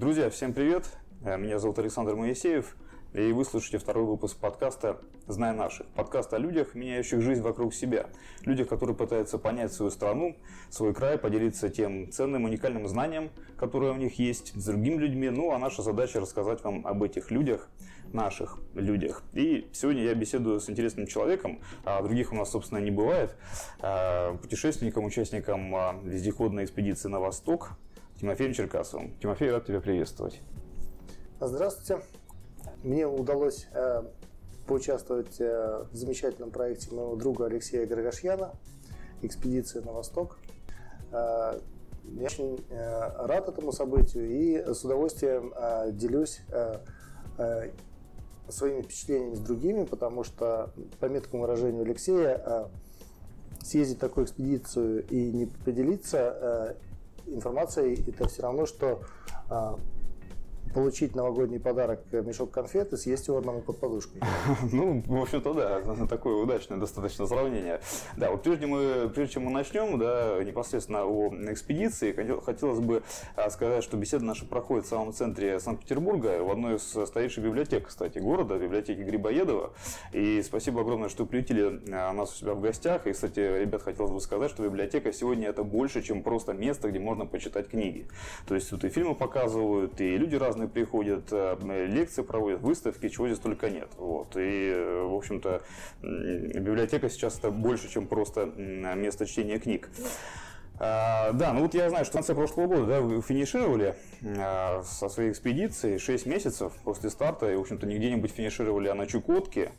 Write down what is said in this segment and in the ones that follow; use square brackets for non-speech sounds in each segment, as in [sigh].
Друзья, всем привет! Э, меня зовут Александр Моисеев, и вы слушаете второй выпуск подкаста «Знай наших». Подкаст о людях, меняющих жизнь вокруг себя. Людях, которые пытаются понять свою страну, свой край, поделиться тем ценным, уникальным знанием, которое у них есть, с другими людьми. Ну, а наша задача рассказать вам об этих людях, наших людях. И сегодня я беседую с интересным человеком, а других у нас, собственно, не бывает, а, путешественником, участником а, вездеходной экспедиции на восток, Тимофеем Черкасовым. Тимофей, рад тебя приветствовать. Здравствуйте. Мне удалось э, поучаствовать э, в замечательном проекте моего друга Алексея Грагашьяна «Экспедиция на восток». Э, я очень э, рад этому событию и с удовольствием э, делюсь э, э, своими впечатлениями с другими, потому что, по меткому выражению Алексея, э, съездить такую экспедицию и не поделиться э, информацией, это все равно, что а, получить новогодний подарок э, мешок конфет и съесть его одному под подушкой. [laughs] Ну, в общем-то, да, такое удачное достаточно сравнение. Да, вот прежде, мы, прежде чем мы начнем, да, непосредственно о экспедиции, хотелось бы а, сказать, что беседа наша проходит в самом центре Санкт-Петербурга, в одной из старейших библиотек, кстати, города, библиотеки Грибоедова. И спасибо огромное, что приютили а, нас у себя в гостях. И, кстати, ребят, хотелось бы сказать, что библиотека сегодня это больше, чем просто место, где можно почитать книги. То есть тут и фильмы показывают, и люди разные разные приходят, э, лекции проводят, выставки, чего здесь только нет. Вот. И, э, в общем-то, библиотека сейчас это больше, чем просто место чтения книг. А, да, ну вот я знаю, что в конце прошлого года да, вы финишировали а, со своей экспедицией 6 месяцев после старта, и, в общем-то, не где-нибудь финишировали, а на Чукотке.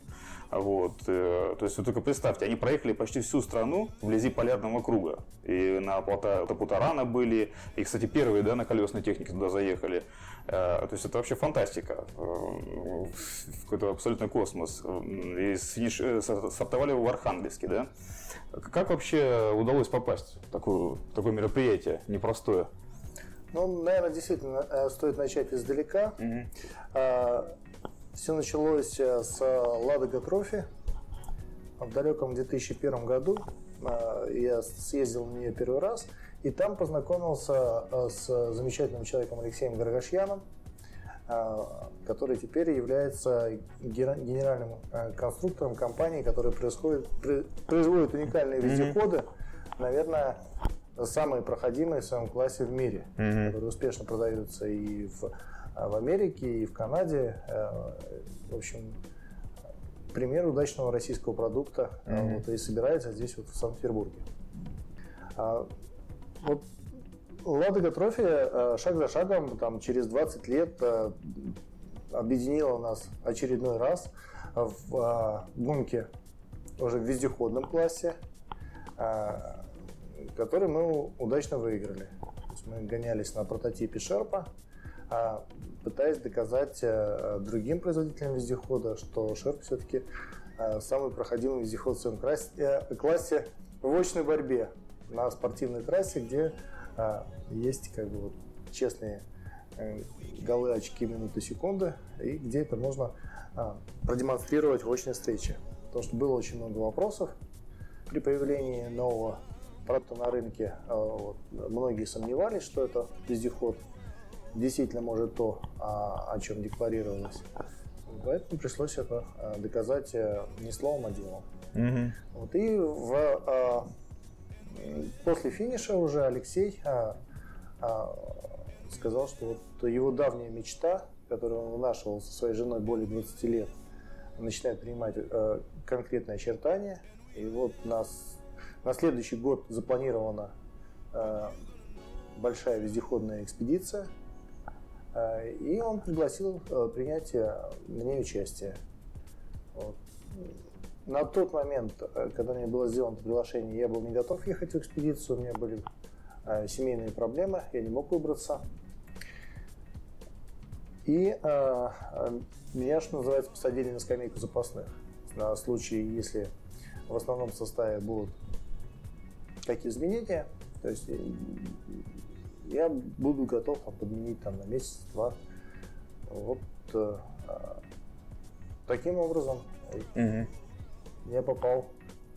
Вот, э, то есть вы только представьте, они проехали почти всю страну вблизи полярного круга. И на Тапутарана были, и, кстати, первые да, на колесной технике туда заехали. Э, то есть это вообще фантастика, э, какой-то абсолютно космос. И финиш... стартовали в Архангельске, да? Как вообще удалось попасть в такое, в такое мероприятие непростое? Ну, наверное, действительно, стоит начать издалека. Угу. Все началось э, с Ладога Трофи. В далеком 2001 году э, я съездил на нее первый раз, и там познакомился э, с замечательным человеком Алексеем Гаргашьяном, который теперь является генеральным конструктором компании, которая производит уникальные вездеходы, наверное, самые проходимые в своем классе в мире, mm-hmm. которые успешно продаются и в а в Америке и в Канаде. Э, в общем, пример удачного российского продукта mm-hmm. вот, и собирается здесь, вот в Санкт-Петербурге. Вот Ладога Трофи э, шаг за шагом там, через 20 лет объединила нас очередной раз в гонке уже в вездеходном классе, который мы удачно выиграли. мы гонялись на прототипе Шерпа, пытаясь доказать э, другим производителям вездехода, что Шерп все-таки э, самый проходимый вездеход в своем э, классе в очной борьбе на спортивной трассе, где есть как бы вот честные голы, очки, минуты, секунды, и где это можно продемонстрировать в очной встрече. Потому что было очень много вопросов при появлении нового продукта на рынке. Вот, многие сомневались, что это вездеход действительно может то, о чем декларировалось. Поэтому пришлось это а, доказать э, не словом, а делом. Угу. Вот, и в, а, после финиша уже Алексей а, а, сказал, что вот его давняя мечта, которую он вынашивал со своей женой более 20 лет, начинает принимать а, конкретные очертания. И вот нас на следующий год запланирована а, большая вездеходная экспедиция – Э, и он пригласил э, принять э, мне участие. Вот. На тот момент, когда мне было сделано приглашение, я был не готов ехать в экспедицию, у меня были семейные проблемы, я не мог выбраться. И э, меня, что называется, посадили на скамейку запасных. На случай, если в основном составе будут какие изменения, то есть я буду готов там, подменить там, на месяц-два. Вот э, таким образом угу. Я попал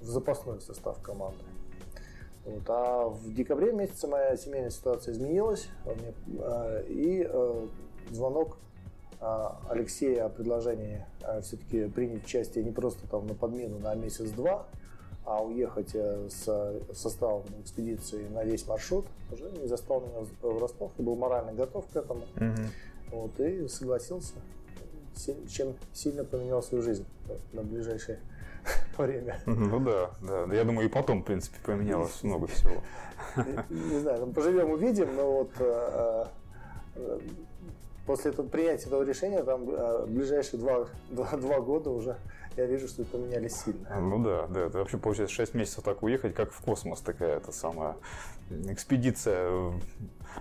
в запасной состав команды. Вот. А в декабре месяце моя семейная ситуация изменилась, и звонок Алексея о предложении все-таки принять участие не просто там на подмену на месяц-два, а уехать э, с составом экспедиции на весь маршрут уже не застал меня врасплох, я был морально готов к этому. Угу. Вот, и согласился, чем сильно поменял свою жизнь на время. Ну да, да. Я думаю, и потом, в принципе, поменялось много всего. Не знаю, поживем, увидим, но вот э, э, после этого, принятия этого решения, там ближайшие два, два, два года уже я вижу, что поменялись сильно. Ну да, да. Это вообще получается 6 месяцев так уехать, как в космос такая это самая экспедиция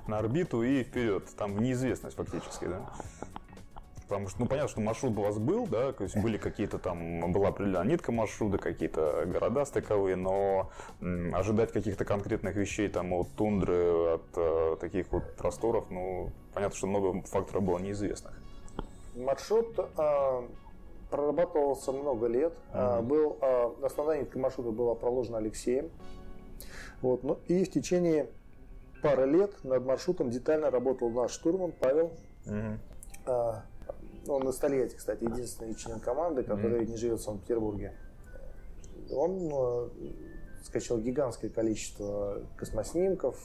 на орбиту и вперед. Там неизвестность фактически, да? Потому что, ну, понятно, что маршрут у вас был, да, то есть были какие-то там, была определенная нитка маршрута, какие-то города стыковые, но м, ожидать каких-то конкретных вещей там от тундры, от э, таких вот просторов, ну, понятно, что много факторов было неизвестных. Маршрут э, прорабатывался много лет. Mm-hmm. Был, а, основная нитка маршрута была проложена Алексеем. Вот, ну, и в течение пары лет над маршрутом детально работал наш штурман Павел. Mm-hmm. Он из Тольятти, кстати, единственный член команды, который mm-hmm. не живет в Санкт-Петербурге. Он скачал гигантское количество космоснимков,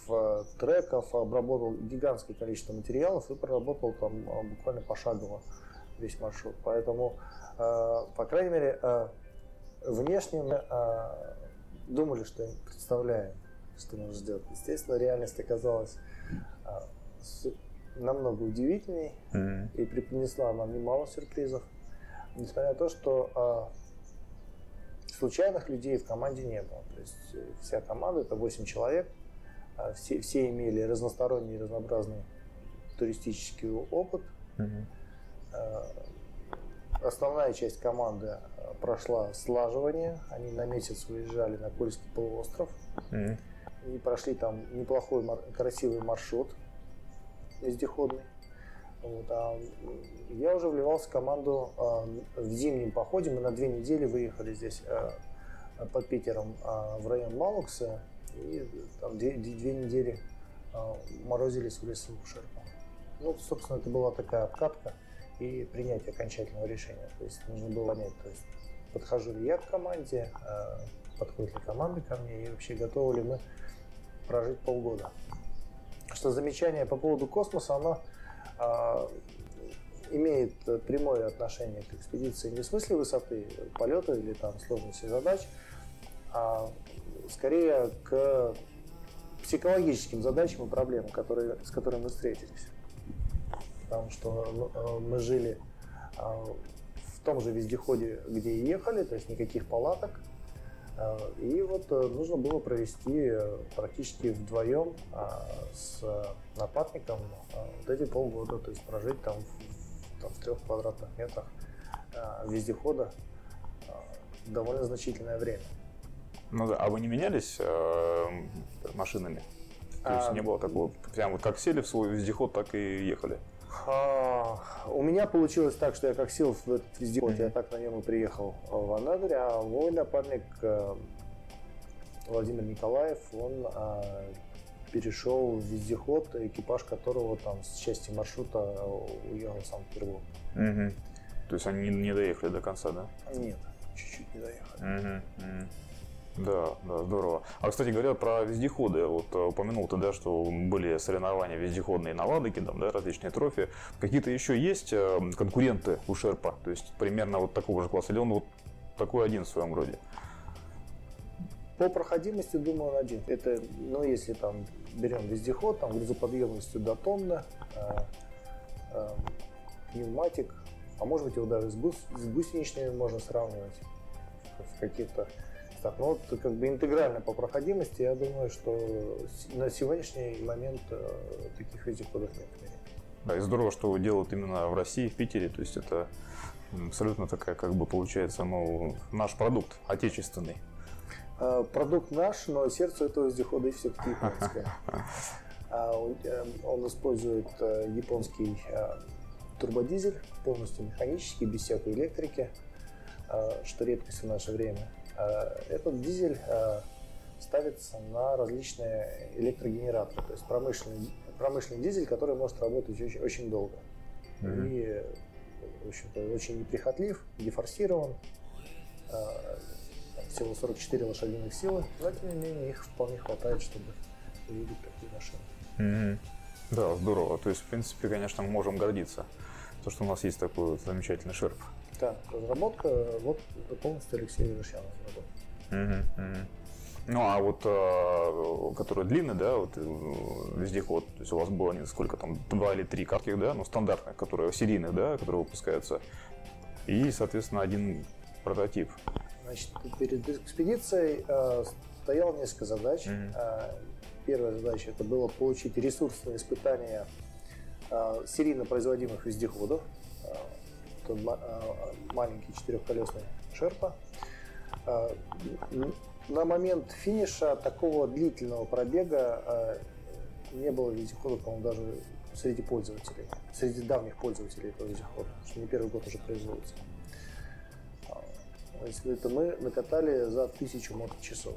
треков, обработал гигантское количество материалов и проработал там буквально пошагово весь маршрут. Поэтому Э, по крайней мере, э, внешне мы э, думали, что представляем, что нас ждет. Естественно, реальность оказалась намного удивительней mm-hmm. и преподнесла нам немало сюрпризов. Несмотря на то, что случайных людей в команде не было. То есть вся команда, это 8 человек, все, все имели разносторонний, разнообразный туристический опыт. Mm-hmm Основная часть команды э, прошла слаживание. Они на месяц выезжали на Кольский полуостров. Mm-hmm. И прошли там неплохой, красивый маршрут вездеходный. Вот, а я уже вливался в команду э, в зимнем походе. Мы на две недели выехали здесь э, под Питером э, в район Малукса. И там две, две недели э, морозились в лесу Шерпа. Ну, собственно, это была такая обкатка и принять окончательного решения. То есть нужно было понять, то есть подхожу ли я к команде, а, подходит ли команда ко мне и вообще готовы ли мы прожить полгода. Что замечание по поводу космоса, оно э, имеет прямое отношение к экспедиции не в смысле высоты полета или там сложности задач, а скорее к психологическим задачам и проблемам, которые, с которыми мы встретились потому что э, мы жили а, в том же вездеходе, где и ехали, то есть никаких палаток. А, и вот э, нужно было провести э, практически вдвоем а, с напарником вот эти полгода, то есть прожить там, там в трех квадратных метрах вездехода довольно значительное время. Ну да, а вы не менялись э, машинами? То есть а, не было такого, прям вот как сели в свой вездеход, так и ехали? У меня получилось так, что я как сел в этот вездеход, mm-hmm. я так на нем и приехал в Анадырь, а мой напарник э, Владимир Николаев, он а, перешел в вездеход, экипаж которого там с части маршрута уехал в Санкт-Петербург. Угу. То есть они не доехали до конца, да? Нет, чуть-чуть не доехали. Угу. Угу. Да, да, здорово. А, кстати говоря, про вездеходы. Вот э, упомянул ты, да, что были соревнования вездеходные на Ладоге, там, да, различные трофи. Какие-то еще есть э, конкуренты у Шерпа? То есть примерно вот такого же класса? Или он вот такой один в своем роде? По проходимости, думаю, он один. Это, ну, если там берем вездеход, там грузоподъемностью до тонны, э, э, пневматик, а может быть его даже с, гус, с гусеничными можно сравнивать в каких-то так, ну вот как бы интегрально по проходимости, я думаю, что на сегодняшний момент э, таких вездеходов нет в мире. Да, и здорово, что делают именно в России, в Питере, то есть это абсолютно такая, как бы получается, ну, наш продукт, отечественный. Э, продукт наш, но сердце этого вездехода все-таки японское. [laughs] А, э, он использует японский турбодизель, полностью механический, без всякой электрики, что редкость в наше время. Э, этот дизель э, ставится на различные электрогенераторы, то есть промышленный, промышленный дизель, который может работать очень, очень долго. Mm-hmm. И, в общем-то, очень неприхотлив, дефорсирован, э, всего 44 лошадиных силы, но тем не менее их вполне хватает, чтобы увидеть такие машины. Mm-hmm. Да, здорово. То есть, в принципе, конечно, мы можем гордиться, то, что у нас есть такой вот замечательный шерп. Да, разработка, вот полностью Алексей Верещан разработал. Угу. Ну, а вот, э, который длинный, да, вот э, вездеход, то есть у вас было сколько там, два или три коротких, да, ну, стандартных, которые серийных, да, которые выпускаются, и, соответственно, один прототип. Значит, перед экспедицией э, стояло несколько задач. Mm-hmm. Э, первая задача это было получить ресурсные испытания э, серийно производимых вездеходов. Это э, маленький четырехколесный Шерпа. Э, на момент финиша такого длительного пробега не было вездехода, по-моему, даже среди пользователей, среди давних пользователей этого вездехода, что не первый год уже производится. Если это мы накатали за тысячу моточасов.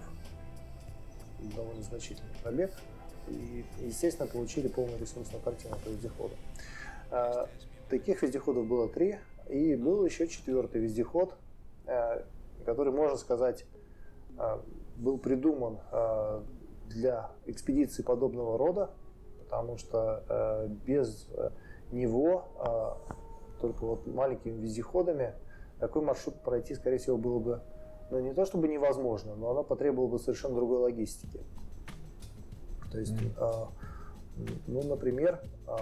Довольно значительный пробег. И, естественно, получили полную ресурсную картину этого вездехода. А, таких вездеходов было три. И был еще четвертый вездеход, а, который, можно сказать, а, был придуман а, для экспедиции подобного рода, потому что без него, только вот маленькими вездеходами, такой маршрут пройти, скорее всего, было бы, ну, не то чтобы невозможно, но оно потребовало бы совершенно другой логистики. То есть, mm-hmm. э, ну, например, э,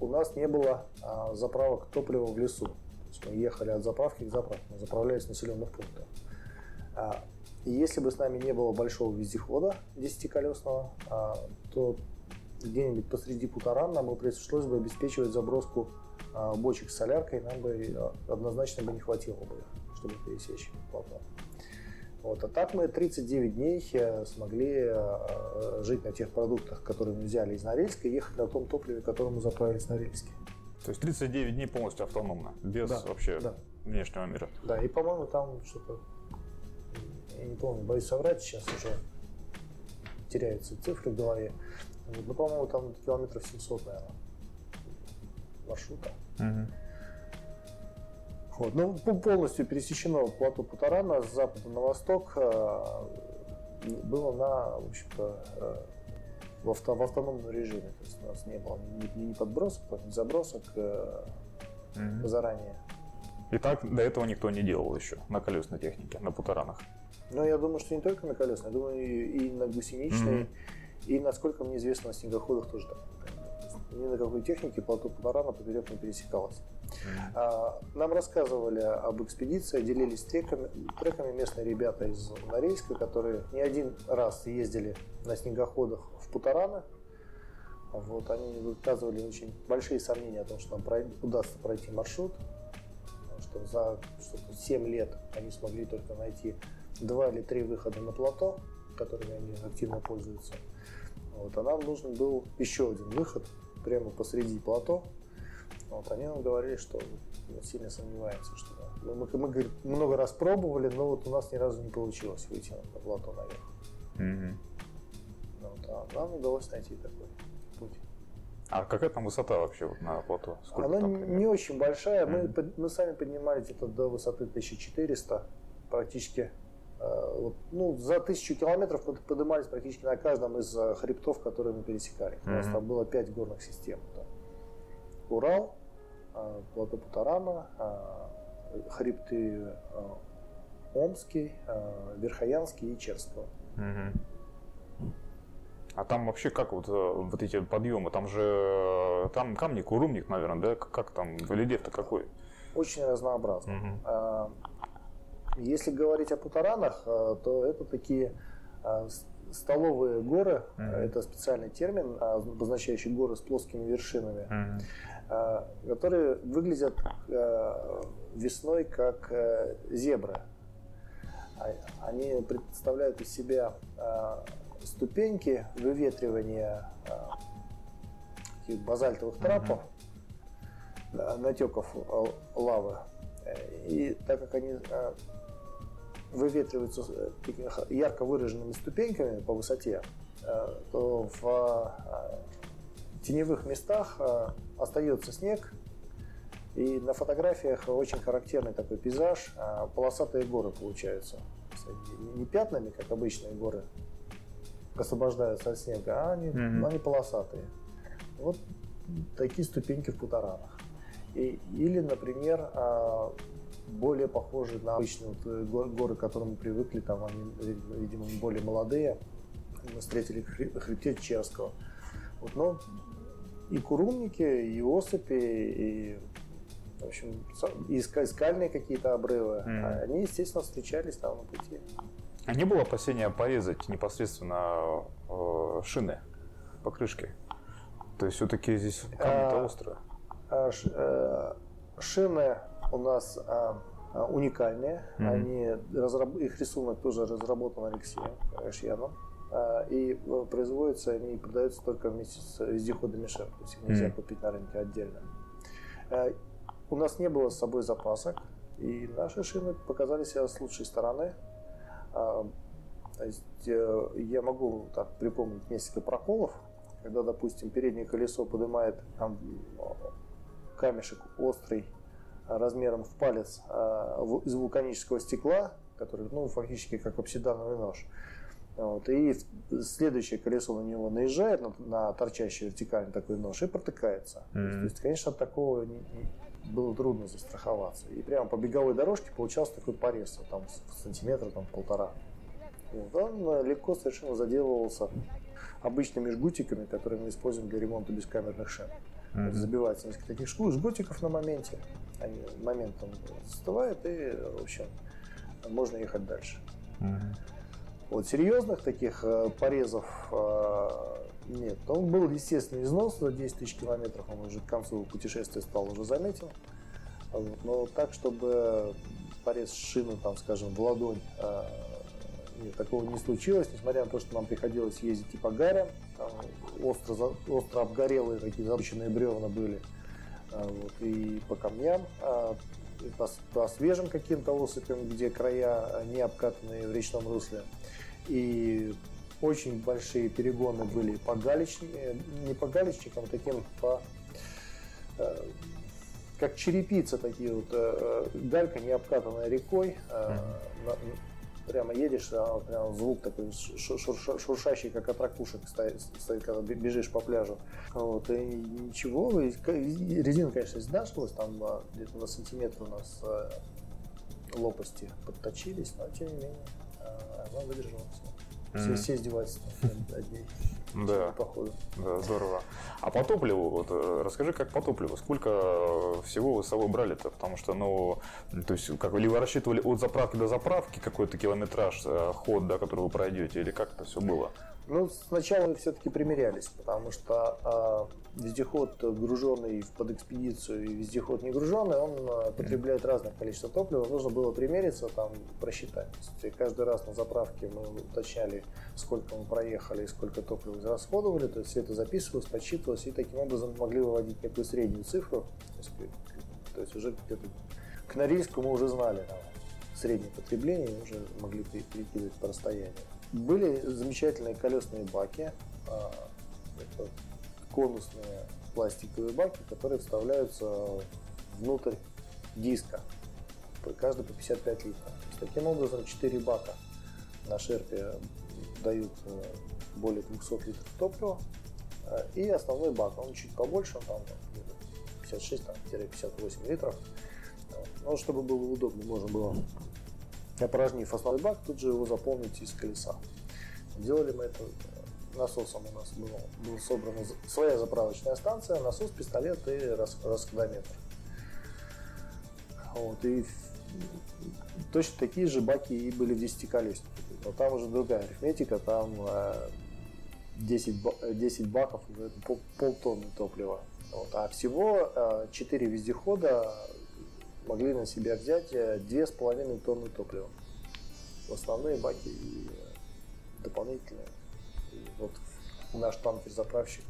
у нас не было э, заправок топлива в лесу. То есть мы ехали от заправки к заправке, мы заправлялись в населенных пунктах. Э, и если бы с нами не было большого вездехода десятиколесного, э, то где-нибудь посреди Путаран нам бы пришлось бы обеспечивать заброску а, бочек с соляркой нам бы а, однозначно бы не хватило бы, чтобы пересечь плато. Вот. А так мы 39 дней э, смогли э, жить на тех продуктах, которые мы взяли из Норильска, и ехать на том топливе, которое мы заправили с Норильске. То есть 39 дней полностью автономно, без да, вообще да. внешнего мира. Да, и по-моему там что-то, я не помню, боюсь соврать, сейчас уже теряются цифры в голове. Ну, по-моему, там километров 700, наверное маршрута. Угу. Вот. Ну, полностью пересечено плато Путарана с запада на восток э, было на, в общем-то, э, в, авто, в автономном режиме. То есть у нас не было ни, ни подбросок, ни забросок угу. заранее. И так до этого никто не делал еще на колесной технике, на путаранах. Ну, я думаю, что не только на колесной, я думаю, и, и на гусеничной, mm и, насколько мне известно, на снегоходах тоже так ни на какой технике плато Панорама поперек не пересекалось. Mm-hmm. Нам рассказывали об экспедиции, делились треками, треками местные ребята из Норильска, которые не один раз ездили на снегоходах Путарана. Вот, они выказывали очень большие сомнения о том, что нам пройти, удастся пройти маршрут. Что за что 7 лет они смогли только найти два или три выхода на плато, которыми они активно пользуются. Вот, а нам нужен был еще один выход – прямо посреди плато. Вот, они нам говорили, что мы сильно сомневаемся, что да. Ну, мы, мы, мы много раз пробовали, но вот у нас ни разу не получилось выйти на плато наверх. Mm-hmm. Вот, а нам удалось найти такой путь. А какая там высота вообще вот на плато? Сколько Она там, не очень большая. Mm-hmm. Мы, мы сами поднимались это до высоты 1400, практически вот, ну, за тысячу километров мы поднимались практически на каждом из э, хребтов, которые мы пересекали. У нас там было пять горных систем. Да. Урал, плато Путарама, хребты Омский, Верхоянский и Черского. Mm-hmm. А там вообще как вот, вот эти подъемы? Там же там камни, курумник, наверное, да? Как там рельеф-то какой? Очень разнообразно. Угу. Если говорить о путаранах, э, то это такие э, столовые горы, mm-hmm. это специальный термин, обозначающий горы с плоскими вершинами, mm-hmm. которые выглядят весной как зебры. А, они представляют из себя ступеньки выветривания таких базальтовых трапов, mm-hmm. натеков лавы. И так как они выветриваются ярко выраженными ступеньками по высоте, то в теневых местах остается снег, и на фотографиях очень характерный такой пейзаж, полосатые горы получаются. Не пятнами, как обычные горы освобождаются от снега, а они, mm-hmm. они полосатые. Вот такие ступеньки в Путаранах. И, или, например, а, более похожие на обычные вот э, горы, к которым мы привыкли, там они, видимо, более молодые. Мы встретили хребте Черского. Вот, но и курумники, и осыпи, и в общем, и скальные какие-то обрывы, mm. они, естественно, встречались там на пути. А не было опасения порезать непосредственно э, шины, покрышки? То есть все-таки здесь камни-то а, острые. А, э, шины у нас а, а уникальные. Mm-hmm. Они, разраб, их рисунок тоже разработан Алексеем Ашьяном. А, и э, производятся они продаются только вместе с вездеходами ШЕР. То есть их нельзя mm-hmm. купить на рынке отдельно. А, у нас не было с собой запасок, и наши шины показали себя с лучшей стороны. А, то есть э, я могу так припомнить несколько проколов, когда, допустим, переднее колесо поднимает там, камешек острый размером в палец а, из вулканического стекла, который, ну, фактически как обсидановый нож. Вот, и следующее колесо на него наезжает, на, на торчащий вертикальный такой нож, и протыкается. Mm-hmm. То есть, конечно, от такого было трудно застраховаться. И прямо по беговой дорожке получался такой порез, там сантиметра, там полтора. Вот, он э, легко совершенно заделывался обычными жгутиками, которые мы используем для ремонта бескамерных шин. Mm-hmm. Забивается несколько таких жгутиков на моменте, они моментом застывают и, в общем, можно ехать дальше. Mm-hmm. Вот серьезных таких э, порезов э, нет. Он был естественный износ за 10 тысяч километров, он уже к концу путешествия стал уже заметен. Но так, чтобы порез шины, там, скажем, в ладонь, э, нет, такого не случилось, несмотря на то, что нам приходилось ездить и по гарям, там остро, остро обгорелые такие запущенные бревна были, вот, и по камням, и по, по свежим каким-то осыпям, где края не обкатанные в речном русле. И очень большие перегоны были по галечникам, э, не по галечникам, а таким по э, как черепица такие вот, э, галька не обкатанная рекой, прямо едешь, а прям звук такой шуршащий, как от ракушек стоит, стоит, когда бежишь по пляжу. Вот, и ничего, и резина, конечно, изнашивалась, там где-то на сантиметр у нас лопасти подточились, но тем не менее она выдержала все. Все, все издевательства над ней. Да. Походу. Да, здорово. А по топливу, вот э, расскажи, как по топливу, сколько всего вы с собой брали-то? Потому что, ну, то есть, как ли вы рассчитывали от заправки до заправки какой-то километраж, э, ход, да, который вы пройдете, или как это все было? Ну, сначала все-таки примерялись, потому что э, вездеход, груженный под экспедицию, и вездеход не груженный, он э, потребляет разное количество топлива. Нужно было примериться, там, просчитать. Есть, каждый раз на заправке мы уточняли, сколько мы проехали и сколько топлива израсходовали. То есть, все это записывалось, подсчитывалось, и таким образом могли выводить некую среднюю цифру. То есть, то есть уже где-то к Норильску мы уже знали там, среднее потребление, и уже могли перекидывать по расстоянию. Были замечательные колесные баки, а, это конусные пластиковые баки, которые вставляются внутрь диска, каждый по 55 литров. Таким образом, 4 бака на шерпе дают э, более 200 литров топлива, а, и основной бак, он чуть побольше, он там 56-58 литров. Но чтобы было удобно, можно было опорожнив основной бак, тут же его заполнить из колеса. Делали мы это насосом у нас было, была собрана своя заправочная станция, насос, пистолет и расходометр. Вот, и точно такие же баки и были в 10 колеснике. Но там уже другая арифметика, там 10, 10 баков, это пол, полтонны топлива. Вот, а всего 4 вездехода могли на себя взять 2,5 э, тонны топлива. Основные баки и э, дополнительные. Вот наш танкер-заправщик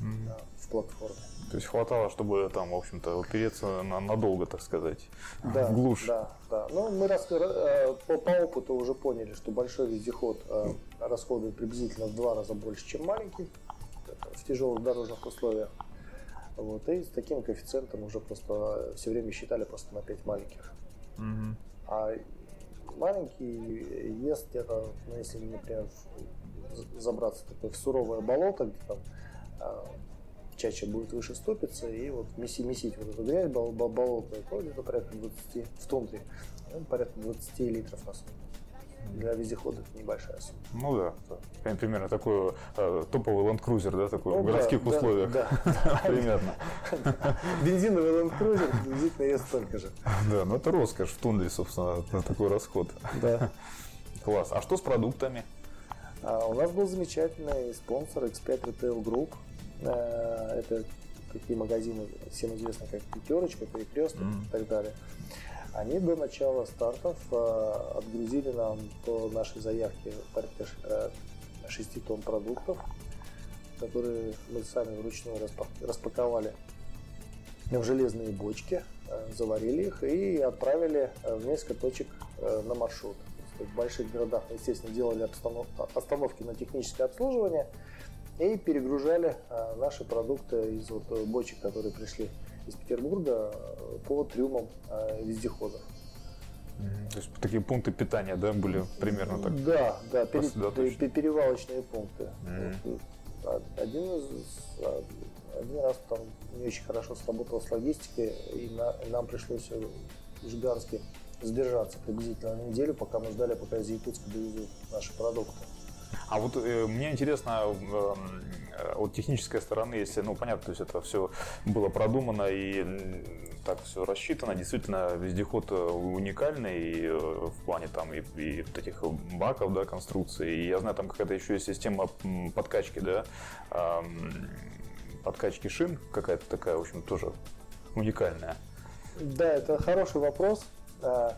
mm-hmm. да, в платформе. То есть хватало, чтобы там, в общем-то, упереться на, надолго, так сказать, да, в глушь. Да, да. Ну, мы рас, э, по, по опыту уже поняли, что большой вездеход э, расходует приблизительно в два раза больше, чем маленький в тяжелых дорожных условиях. Вот, и с таким коэффициентом уже просто все время считали просто на 5 маленьких. Угу. А маленький ест где-то, ну, если, например, забраться такое в суровое болото, где там а, чаще будет выше ступиться, и вот месить, месить вот эту грязь бол, бол, болото, то где-то порядка 20, в тундре, ну, порядка 20 литров на сутки. Для вездехода это небольшая сумма. Ну да, да. примерно такой э, топовый Land Cruiser, да, такой ну, в городских да, условиях. Да, [laughs] да. Примерно. [laughs] Бензиновый Land Cruiser приблизительно ест столько же. Да, ну это роскошь в тундре, собственно, на такой расход. Да. [laughs] Класс. А что с продуктами? А, у нас был замечательный спонсор X5 Retail Group. Э, это такие магазины, всем известны как Пятерочка, Перекресток mm-hmm. и так далее. Они до начала стартов э, отгрузили нам по нашей заявке порядка 6 э, тонн продуктов, которые мы сами вручную распаковали в железные бочки, заварили их и отправили в несколько точек на маршрут. В больших городах естественно, делали остановки на техническое обслуживание – и перегружали а, наши продукты из вот бочек, которые пришли из Петербурга по трюмам а, вездеходов. То есть такие пункты питания, да, были примерно так? Да, да, пере, перевалочные пункты. Mm-hmm. Один, из, один раз там не очень хорошо сработало с логистикой, и, на, нам пришлось в Жиганске задержаться приблизительно на неделю, пока мы ждали, пока из Якутска довезут наши продукты. А вот э, мне интересно э, э, от технической стороны, если, ну, понятно, то есть это все было продумано и так все рассчитано, действительно вездеход э, уникальный и, э, в плане там и, и вот этих баков, да, конструкции. И я знаю, там какая-то еще есть система подкачки, да, э, подкачки шин какая-то такая, в общем, тоже уникальная. Да, это хороший вопрос. А,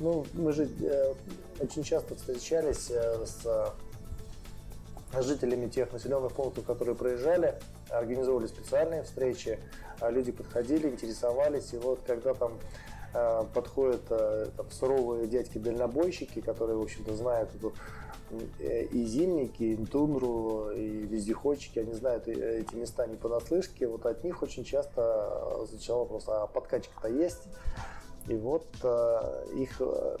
ну, мы же э, очень часто встречались э, с э, жителями тех населенных пунктов, которые проезжали, организовывали специальные встречи, а люди подходили, интересовались, и вот когда там подходят там, суровые дядьки-дальнобойщики, которые, в общем-то, знают эту и зимники, и тундру, и вездеходчики, они знают эти места не понаслышке, вот от них очень часто звучал вопрос, а подкачка-то есть? И вот э, их э,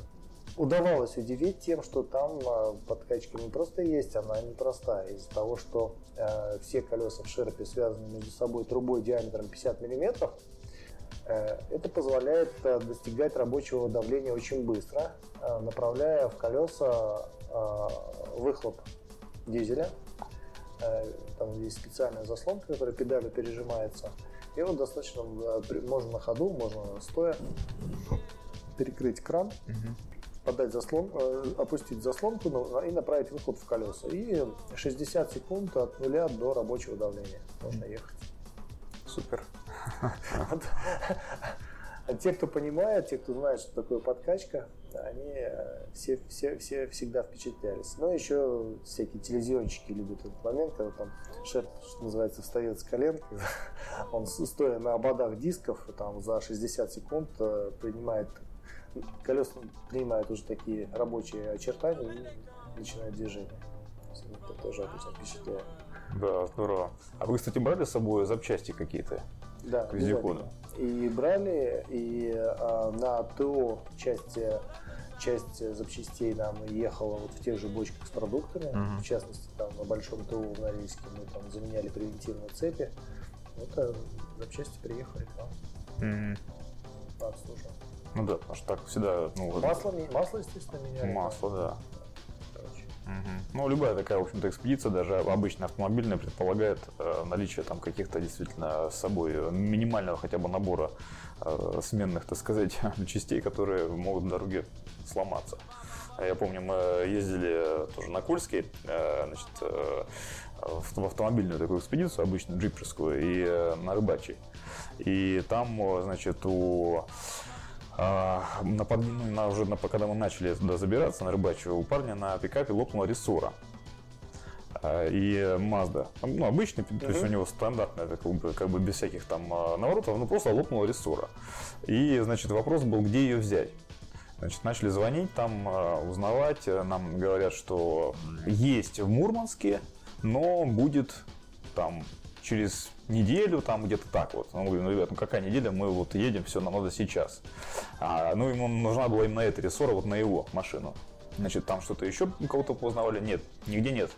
удавалось удивить тем, что там э, подкачка не просто есть, она непростая. Из-за того, что э, все колеса в шерпе связаны между собой трубой диаметром 50 мм, э, это позволяет э, достигать рабочего давления очень быстро, э, направляя в колеса э, выхлоп дизеля. Э, там есть специальная заслонка, которая педалью пережимается. И вот достаточно, можно на ходу, можно стоя перекрыть кран, подать заслон, э, опустить заслонку и направить выход в колеса. И 60 секунд от нуля до рабочего давления можно ехать. Супер. [laughs] А те, кто понимает, те, кто знает, что такое подкачка, они э, все, все, все всегда впечатлялись. Но еще всякие телевизионщики любят этот момент, когда там шеф, что называется, встает с коленки, [laughs] он стоя на ободах дисков, там за 60 секунд э, принимает, колеса принимают уже такие рабочие очертания и начинает движение. Это тоже обычно впечатляет. Да, здорово. А вы, кстати, брали с собой запчасти какие-то? Да, к вездеходу? И брали, и а, на ТО часть, часть запчастей нам ехала вот в тех же бочках с продуктами. Uh-huh. В частности, там на Большом ТО в Норильске мы там заменяли превентивные цепи. Вот запчасти приехали к нам. Обслуживаем. Ну да, потому что так всегда... Ну, масло, масло, естественно, меняли. Масло, да. Ну, любая такая, в общем-то, экспедиция, даже обычная автомобильная, предполагает э, наличие там каких-то действительно с собой минимального хотя бы набора э, сменных, так сказать, [laughs] частей, которые могут на дороге сломаться. Я помню, мы ездили тоже на Кольский, э, значит, э, в автомобильную такую экспедицию, обычную джиперскую, и э, на рыбачий. И там, значит, у а, на, ну, на, уже на, когда мы начали туда забираться на рыбачью, у парня на пикапе лопнула рессора. и Mazda. Ну, обычный, то есть у него стандартная, как бы, как бы без всяких там наворотов, ну просто лопнула рессора. И, значит, вопрос был, где ее взять. Значит, начали звонить, там узнавать. Нам говорят, что есть в Мурманске, но будет там через неделю, там где-то так вот. Он говорит, ну, ребят, ну какая неделя, мы вот едем, все, нам надо сейчас. А, ну, ему нужна была именно эта рессора, вот на его машину. Значит, там что-то еще кого-то познавали? Нет, нигде нет.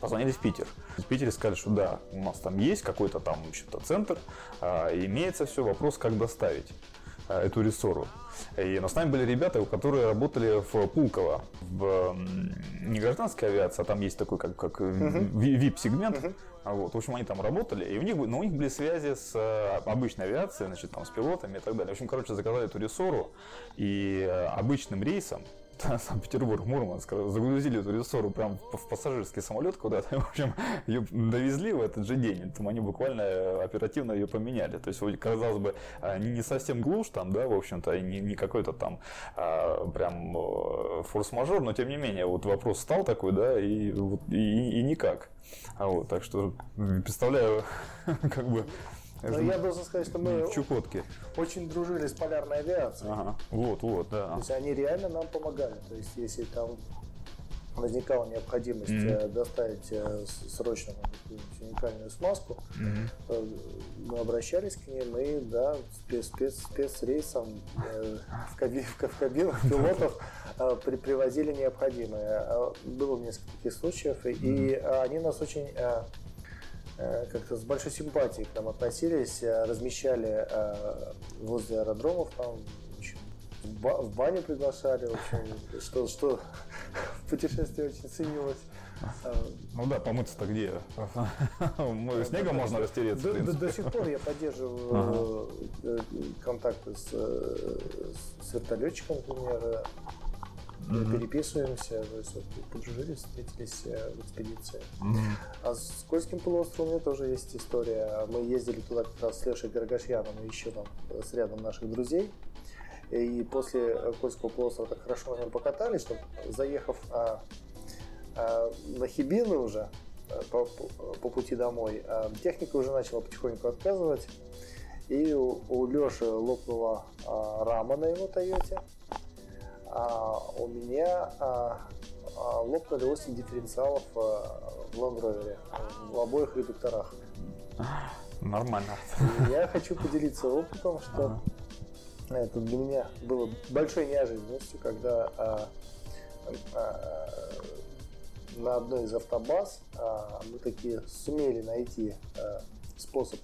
Позвонили в Питер. В Питере сказали, что да, у нас там есть какой-то там что-то центр, а, имеется все, вопрос, как доставить а, эту рессору. И, но с нами были ребята, которые работали в Пулково, в не гражданской авиации, а там есть такой как, как uh-huh. VIP-сегмент. Uh-huh. Вот, в общем, они там работали, и у них, но у них были связи с э, обычной авиацией, значит, там, с пилотами и так далее. В общем, короче, заказали эту рессору, и э, обычным рейсом [laughs] Санкт-Петербург, Мурманск, загрузили эту рессору прям в пассажирский самолет куда-то, [laughs] в общем, ее довезли в этот же день, там они буквально э, оперативно ее поменяли, то есть, казалось бы, э, не совсем глушь там, да, в общем-то, не, не какой-то там а, прям форс-мажор, но тем не менее, вот вопрос стал такой, да, и, и, и никак. А вот, так что представляю, [laughs] как бы но я должен сказать, что мы Чукотки. очень дружили с полярной авиацией. Ага. Вот, вот, да. То есть они реально нам помогали. То есть если там возникала необходимость mm-hmm. доставить э, срочно уникальную смазку, mm-hmm. мы обращались к ним и да, спец, спец, спецрейсом э, в, каби, в кабинах пилотов э, при, привозили необходимое. А было несколько таких случаев, mm-hmm. и они нас очень Э, как-то с большой симпатией к нам относились, э, размещали э, возле аэродромов, там в баню приглашали, в общем, [laughs] что, что в путешествии очень ценилось. Ну да, помыться-то где? [laughs] Снегом можно растереться. До, сих пор я поддерживаю контакты с, с вертолетчиком, например, mm-hmm. переписываемся, вот, подружились, встретились э, в экспедиции. А с Кольским полуостровом у меня тоже есть история. Мы ездили туда как раз с Лешей Горгашьяном и еще там с рядом наших друзей. И после Кольского полуострова так хорошо на нем покатались, что заехав а, а, на Хибины уже э, по, по пути домой, а, техника уже начала потихоньку отказывать. И у, у Леши лопнула а, рама на его Тойоте а, у меня а, а, лопнули 8 дифференциалов а, в Land в обоих редукторах. Нормально. Я хочу поделиться опытом, что ага. это для меня было большой неожиданностью, когда а, а, на одной из автобаз а, мы такие сумели найти а, способ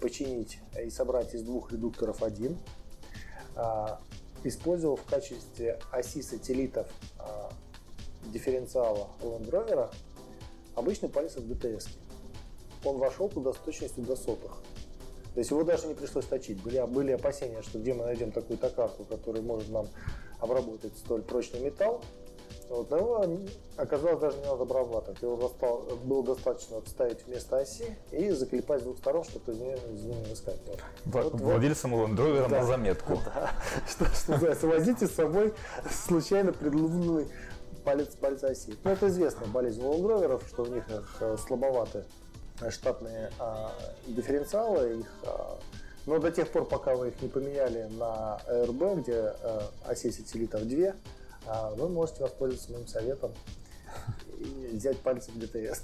починить и собрать из двух редукторов один. А, использовал в качестве оси сателлитов э, дифференциала Land Rover обычный палец от GTS. Он вошел туда с точностью до сотых. То есть его даже не пришлось точить. Были, были опасения, что где мы найдем такую токарку, которая может нам обработать столь прочный металл. Вот, но его оказалось даже не надо обрабатывать. Его достал, было достаточно вставить вместо оси и заклепать с двух сторон, чтобы не выскакивало. Вот, Владельцем вот. Да. на заметку. [laughs] Да. Что, что называется, возите с собой случайно предлунный палец, палец оси. Ну, это известная болезнь Land что у них э, слабоваты штатные а, дифференциалы, их а, но до тех пор, пока вы их не поменяли на РБ, где а, оси сателлитов 2, а вы можете воспользоваться моим советом и взять пальцы в ДТС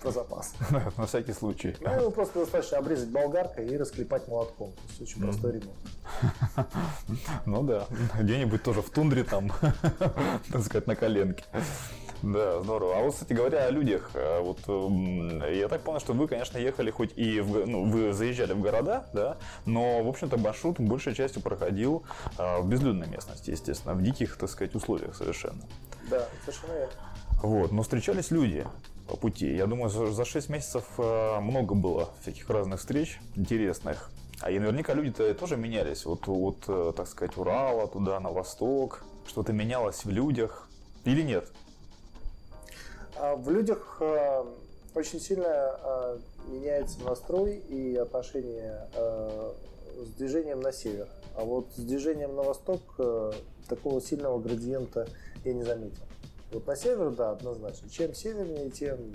про запас. На всякий случай. Ну, просто достаточно обрезать болгаркой и расклепать молотком. То есть очень простой ремонт. [laughs] Ну да, где-нибудь тоже в тундре там, [laughs] так сказать, на коленке. Да, здорово. А вот, кстати говоря, о людях. Э, вот я так понял, что вы, конечно, ехали хоть и в, ну, вы заезжали в города, да, но, в общем-то, маршрут большей частью проходил э, в безлюдной местности, естественно, в диких, так сказать, условиях совершенно. Да, совершенно верно. Вот, но встречались люди по пути. Я думаю, за 6 месяцев э, много было всяких разных встреч интересных. А и наверняка люди-то тоже менялись. Вот от, так сказать, Урала туда, на восток. Что-то менялось в людях. Или нет? А в людях э, очень сильно э, меняется настрой и отношение с движением на север. А вот с движением на восток такого сильного градиента я не заметил. Вот на север, да, однозначно. Чем севернее, тем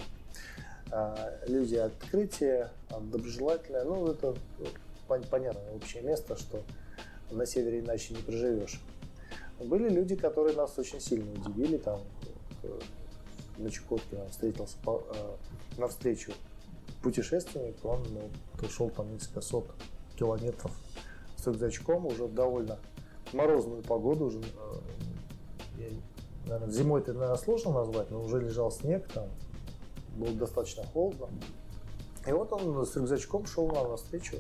а, люди открытие, доброжелательное. Ну, это понятное общее место, что на севере иначе не проживешь. Были люди, которые нас очень сильно удивили. Там э, на Чукотке встретился по, э, навстречу путешественник, он ну, пришел там сот километров с рюкзачком, уже довольно морозную погоду, уже, э, я, наверное, зимой это, наверное, сложно назвать, но уже лежал снег, там было достаточно холодно. И вот он с рюкзачком шел нам навстречу,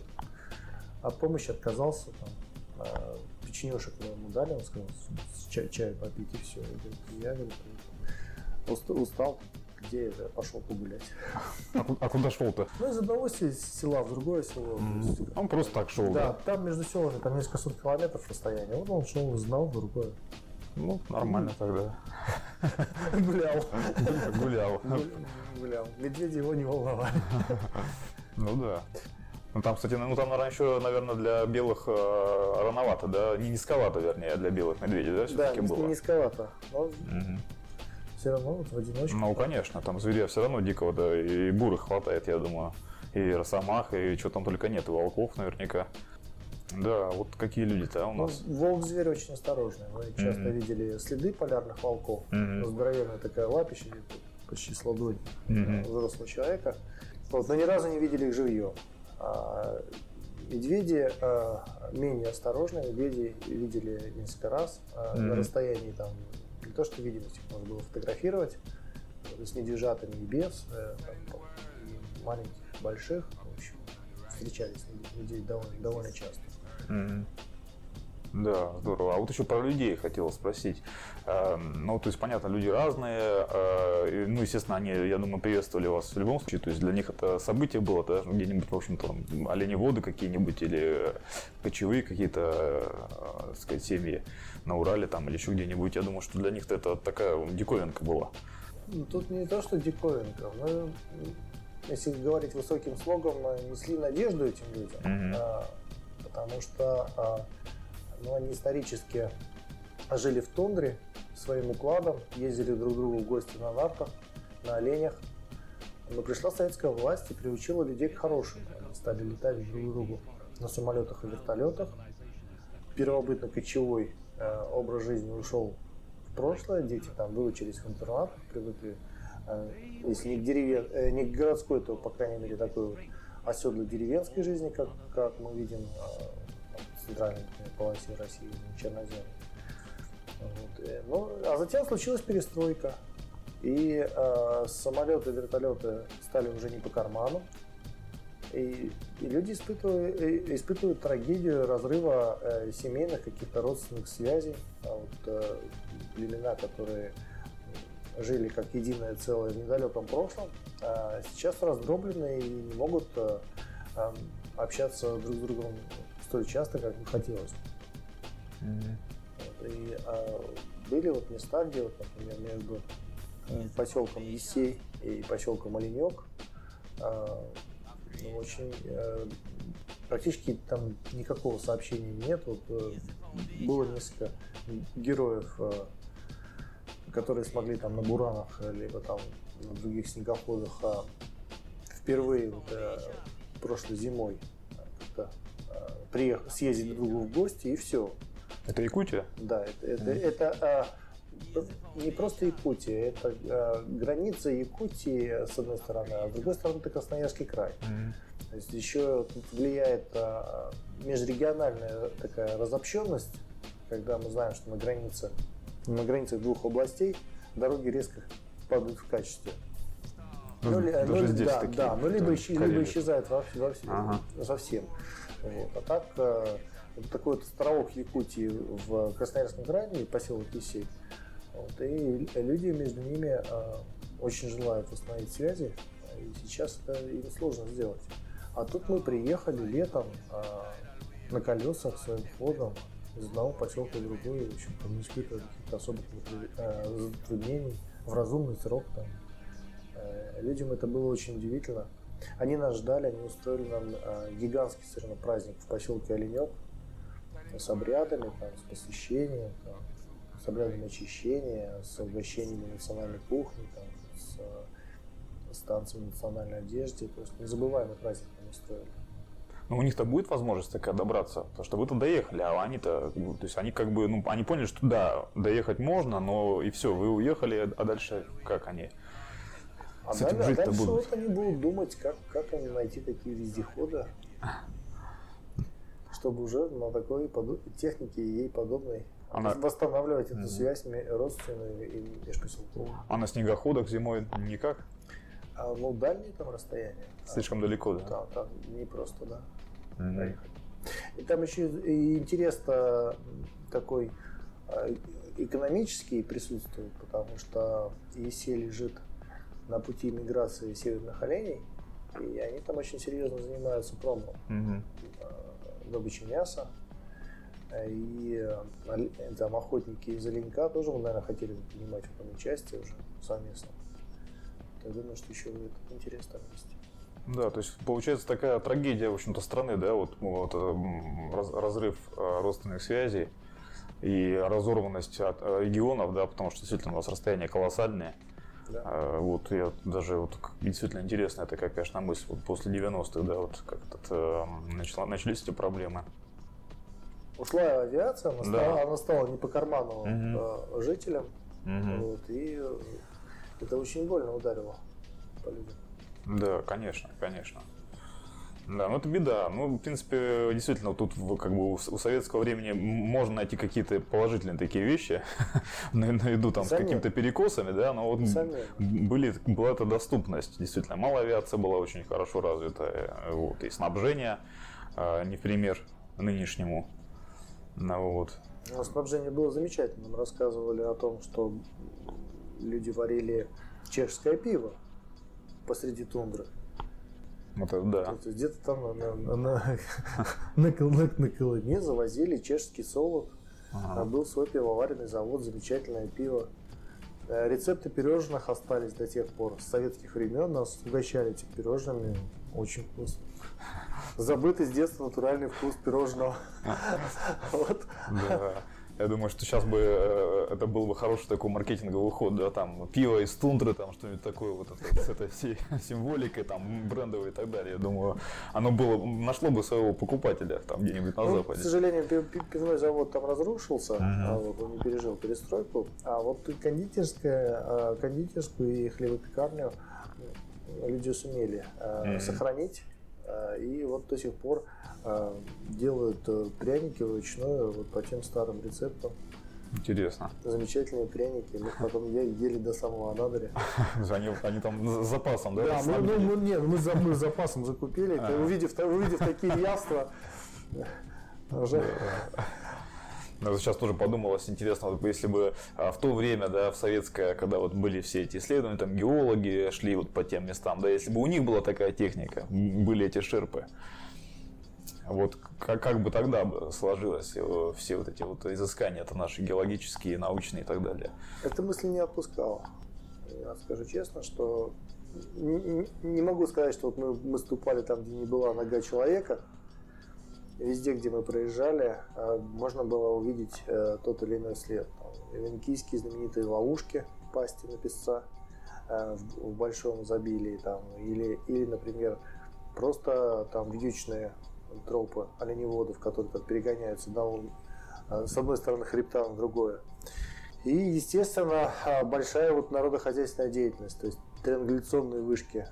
от помощи отказался, там, а, печенюшек ему дали, он сказал, чай, чай попить и все. Я говорю, устал, где это, пошел погулять. А, а куда шел-то? Ну, из одного села в другое село. Он просто так шел, да? Да, там между селами, там несколько сот километров расстояние. Вот он шел одного в другое. Ну, нормально тогда. [laughs] Гулял. [laughs] Гулял. Гулял. Медведи его не волновали. [laughs] Ну да. Ну там, кстати, ну там раньше, наверное, для белых э, рановато, да? Не низковато, вернее, а для белых медведей, да, все-таки да, было? Да, низковато. Но угу. Все равно вот в одиночку. Ну, конечно, там зверя все равно дикого, да, и бурых хватает, я думаю. И росомах, и что там только нет, и волков наверняка. Да, вот какие люди-то у нас. Ну, волк зверь очень осторожный. Мы часто mm-hmm. видели следы полярных волков. Mm-hmm. Здоровенная такая лапища, почти с ладонь mm-hmm. взрослого человека. Вот, но ни разу не видели их живьем. А, медведи а, менее осторожные, медведи видели несколько раз mm-hmm. на расстоянии там не то что видимости можно было фотографировать, с медвежатами и без, э, и маленьких, больших, в общем, встречались медведи довольно, довольно часто. Mm-hmm. Да, здорово. А вот еще про людей хотел спросить. Эм, ну, то есть, понятно, люди разные. Э, ну, естественно, они, я думаю, приветствовали вас в любом случае. То есть, для них это событие было, да, где-нибудь, в общем-то, оленеводы какие-нибудь или кочевые какие-то, э, так сказать, семьи на Урале там или еще где-нибудь. Я думаю, что для них это такая диковинка была. Ну, тут не то, что диковинка. Мы, если говорить высоким слогом, несли надежду этим людям. Mm-hmm. потому что но они исторически жили в тундре своим укладом, ездили друг к другу в гости на нартах, на оленях. Но пришла советская власть и приучила людей к хорошему. Они стали летать друг к другу на самолетах и вертолетах. Первобытно-кочевой э, образ жизни ушел в прошлое. Дети там выучились в интернат, привыкли, э, если не к, деревен... э, не к городской, то, по крайней мере, такой оседлой деревенской жизни, как, как мы видим э, центральной полосе России, черноземной. Вот. Э, ну, а затем случилась перестройка. И э, самолеты, вертолеты стали уже не по карману. И, и люди испытывают, э, испытывают трагедию разрыва э, семейных каких-то родственных связей. А вот э, племена, которые жили как единое целое в недалеком прошлом, э, сейчас раздроблены и не могут э, общаться друг с другом столь часто, как бы хотелось. Mm-hmm. Вот, и а, были вот места, где, вот, например, между э, поселком Есей и поселком Оленек а, ну, очень а, практически там никакого сообщения нет. Вот, э, было несколько героев, которые смогли там на Буранах либо там на других снегоходах а, впервые вот, прошлой зимой приехать, съездить друг другу в гости и все. Это Якутия? Да, это, это, mm. это а, не просто Якутия, это а, граница Якутии с одной стороны, а с другой стороны это Красноярский край. Mm. То есть еще тут влияет а, межрегиональная такая разобщенность, когда мы знаем, что на границе, на границах двух областей дороги резко падают в качестве. Ну, ну, ну, здесь да, такие, да, ну либо, либо исчезают во, во, ага. совсем. Вот. А так, э, такой вот островок Якутии в Красноярском крае, поселок Есей, вот, и люди между ними э, очень желают восстановить связи, и сейчас это им сложно сделать. А тут мы приехали летом э, на колесах своим ходом из одного поселка в другой, в общем-то, не испытывая каких-то особых э, затруднений в разумный срок. Там. Людям это было очень удивительно. Они нас ждали, они устроили нам э, гигантский совершенно праздник в поселке Оленек с обрядами, там, с посвящением, там, с обрядами очищения, с угощениями национальной кухни, там, с, станциями национальной одежде. То есть незабываемый праздник они устроили. Но у них-то будет возможность такая добраться, потому что вы-то доехали, а они-то, ну, то есть они как бы, ну, они поняли, что да, доехать можно, но и все, вы уехали, а дальше как они? А С этим далее- жить-то будут. вот они будут думать, как, как они найти такие вездеходы, чтобы уже на такой технике и ей подобной Она- восстанавливать эту связь родственную и межпоселковую. А на снегоходах зимой никак? А, ну, дальние там расстояния. Слишком далеко, да? Там, там не просто, да. Проехать. И там еще и интерес-то такой э, экономический присутствует, потому что ЕСЕ лежит на пути миграции северных оленей, и они там очень серьезно занимаются промом, Мгм. э, добычей мяса. И э, там охотники из Оленька тоже, наверное, хотели бы принимать в этом участие уже совместно. Я думаю, что еще будет интерес там есть. Да, то есть получается такая трагедия, в общем-то, страны, да, вот, вот м, раз- разрыв э, родственных связей и разорванность от регионов, да, потому что действительно у нас расстояния колоссальные. Да. А, Вот я даже вот действительно интересная такая, конечно, мысль. Вот после 90-х, да, вот как-то э, начала, начались эти проблемы. Ушла авиация, она, Да. стала, она стала не по карману э, жителям, Мгм. вот, и это очень больно ударило по людям. Да, конечно, конечно. Да, ну это беда. Ну, в принципе, действительно, тут как бы у, с- советского времени можно найти какие-то положительные такие вещи, [laughs] на- наряду там с Несомненно. какими-то перекосами, да, но вот были, была эта доступность, действительно. Малая авиация была очень хорошо развита, э, вот, и снабжение, э, не в пример нынешнему. Ну, вот. Но снабжение было замечательно. Нам рассказывали о том, что люди варили чешское пиво посреди тундры. Вот это да. Есть где-то там на, на, на, [laughs] на- на Колыме завозили чешский солод. Ага. А Был свой пивоваренный завод, замечательное пиво. Э, Рецепты пирожных остались до тех пор. С советских времен нас угощали этими пирожными. Очень вкусно. Забытый с детства натуральный вкус пирожного. [laughs] Вот. Я думаю, что сейчас бы э, это был бы хороший такой маркетинговый ход, да, там пиво из тундры, там что-нибудь такое вот это, с этой всей [laughs] символикой, там брендовой и так далее. Я думаю, оно было, нашло бы своего покупателя там где-нибудь на Ну, к Западе. сожалению, пи- пи- пивной завод там разрушился, а вот он не пережил перестройку. А вот и кондитерская, а, кондитерскую и хлебопекарню м, люди сумели а, Мгм. сохранить. А, И вот до сих пор а, делают э, пряники вручную вот по тем старым рецептам. Интересно. Замечательные пряники. Мы потом ели до самого Анадыря. [laughs] Они, они там с запасом, да? Да, мы, ну, мы, нет, мы, за, мы с запасом закупили. Ты, увидев, увидев такие яства, [laughs] уже Вот сейчас тоже подумалось, интересно, вот если бы а, в то время, да, в советское, когда вот были все эти исследования, там геологи шли вот по тем местам, да, если бы у них была такая техника, были эти шерпы, вот как, как бы тогда бы сложилось э, все вот эти вот изыскания, это наши геологические, научные и так далее. Эта мысль не отпускала. Я скажу честно, что н- н- не могу сказать, что вот мы, мы ступали там, где не была нога человека. Везде, где мы проезжали, э, можно было увидеть э, тот или иной след. Венкийские знаменитые ловушки пасти на песца э, в, большом изобилии. Там, или, или, например, просто там вьючные тропы оленеводов, которые там перегоняются э, с одной стороны хребта на другое. И, естественно, большая вот народохозяйственная деятельность, то есть триангуляционные вышки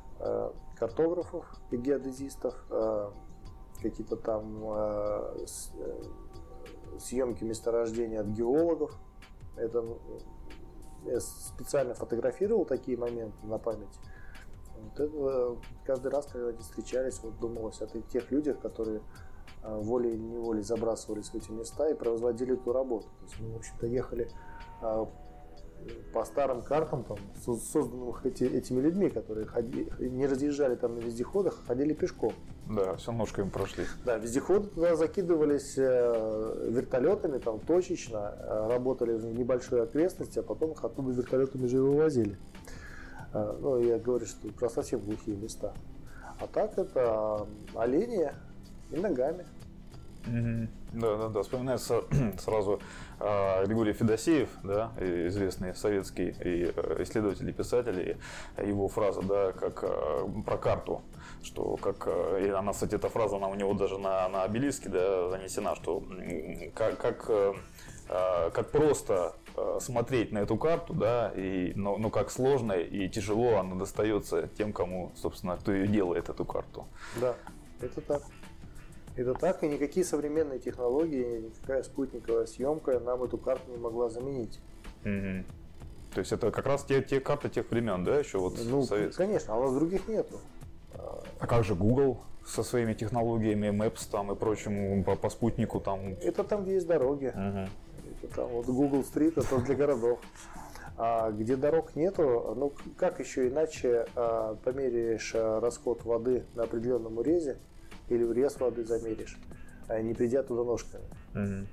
картографов и геодезистов, какие-то там э, э, съемки месторождения от геологов. Это я специально фотографировал такие моменты на память. Вот это, э, каждый раз, когда они встречались, вот думалось о те- тех людях, которые э, волей или неволей забрасывались в эти места и производили эту работу. То есть мы, в общем-то, ехали по старым картам, там, со- созданным эти- этими людьми, которые ходи- не разъезжали там на вездеходах, а ходили пешком. Да, все ножками прошли. Да, вездеходы туда закидывались э, вертолетами, там точечно, э, работали в небольшой окрестности, а потом их оттуда вертолетами же вывозили. Э, ну, я говорю, что про совсем глухие места. А так это олени и ногами. Да, да, да. Вспоминается [clears throat] сразу э, Григорий Федосеев, да, известный советский и, э, исследователь и писатель, и его фраза, да, как э, про карту, что как, и она, кстати, эта фраза, она у него даже на, на обелиске, да, занесена, что как, как, как просто смотреть на эту карту, да, и, но, но как сложно и тяжело она достается тем, кому, собственно, кто ее делает, эту карту. Да, это так. Это так, и никакие современные технологии, никакая спутниковая съемка нам эту карту не могла заменить. Угу. То есть это как раз те, те карты тех времен, да, еще вот Ну, советские. конечно, а у нас других нету. А как же Google со своими технологиями, Maps там и прочим по, по спутнику там? Это там, где есть дороги. Угу. Это там вот Google Street, это для городов. А где дорог нету, ну как еще иначе а, померяешь а, расход воды на определенном урезе, или врез воды замеришь, а не придя туда ножками. Угу.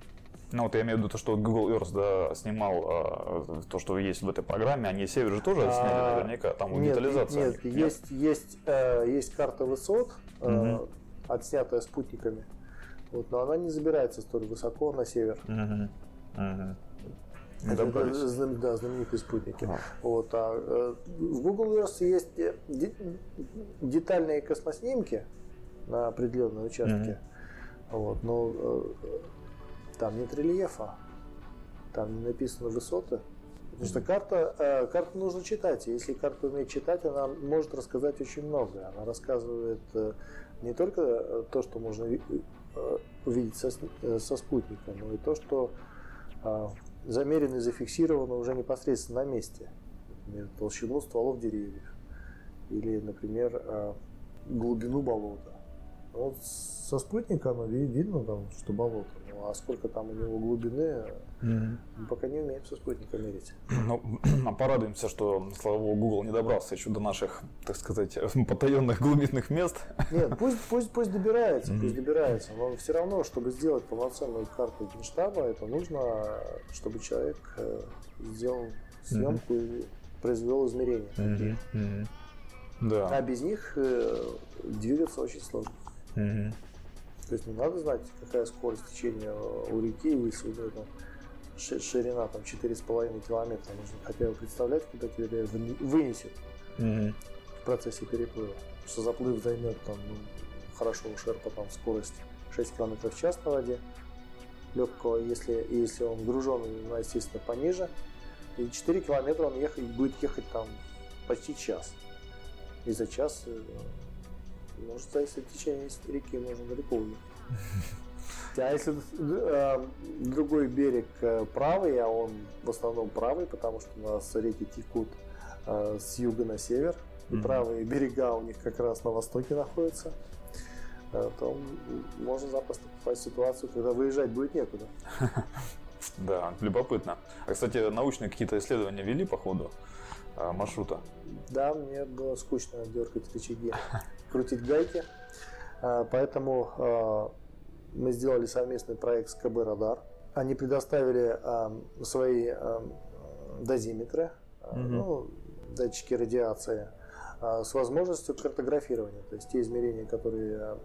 Ну вот я имею в виду то, что Google Earth да, снимал а, то, что есть в этой программе, они север же тоже а, сняли наверняка, там нет, детализация. Нет, нет, есть, есть, э, есть карта высот, э, угу. отснятая спутниками, вот, но она не забирается столь высоко на север. Угу. Угу. Это, это, да, знаменитые спутники. А. Вот, а, э, в Google Earth есть детальные космоснимки, на определенные участки. Mm-hmm. Вот, но э, там нет рельефа, там не написаны высоты. Потому что карта, э, карту нужно читать. Если карту уметь читать, она может рассказать очень многое. Она рассказывает э, не только э, то, что можно э, увидеть со, э, со спутника, но и то, что э, замерено и зафиксировано уже непосредственно на месте. Например, толщину стволов деревьев. Или, например, э, глубину болота. Вот со спутника оно видно, там, что болото. Ну, а сколько там у него глубины, mm-hmm. мы пока не умеем со спутника мерить. Ну, [clears throat] порадуемся, что, слава богу, Google не добрался еще до наших, так сказать, [laughs] потаенных глубинных мест. Нет, [laughs] пусть, пусть, пусть добирается, mm-hmm. пусть добирается. Но все равно, чтобы сделать полноценную карту генштаба, это нужно, чтобы человек э, сделал съемку mm-hmm. и произвел измерения. Mm-hmm. Mm-hmm. Да. А без них э, двигаться очень сложно. Угу. То есть не надо знать, какая скорость течения у реки, если у нее там ширина там 4,5 километра, нужно хотя бы представлять, куда тебя вынесет угу. в процессе переплыва. Что заплыв займет там, ну, хорошо у шерпа там скорость 6 км в час на воде легкого, если, если он гружен, ну, естественно, пониже. И 4 километра он ехать, будет ехать там почти час. И за час э, может, если течение реки можно далеко уехать. [laughs] А если э, другой берег э, правый, а он в основном правый, потому что у нас реки текут э, с юга на север, и mm-hmm. правые берега у них как раз на востоке находятся, э, то можно запросто попасть в ситуацию, когда выезжать будет некуда. [laughs] Да, любопытно. А, кстати, научные какие-то исследования вели по ходу маршрута? Да, мне было скучно дергать рычаги [laughs] крутить гайки. А, поэтому а, мы сделали совместный проект с КБ «Радар». Они предоставили свои дозиметры, угу. ну, датчики радиации, с возможностью картографирования. То есть те измерения, которые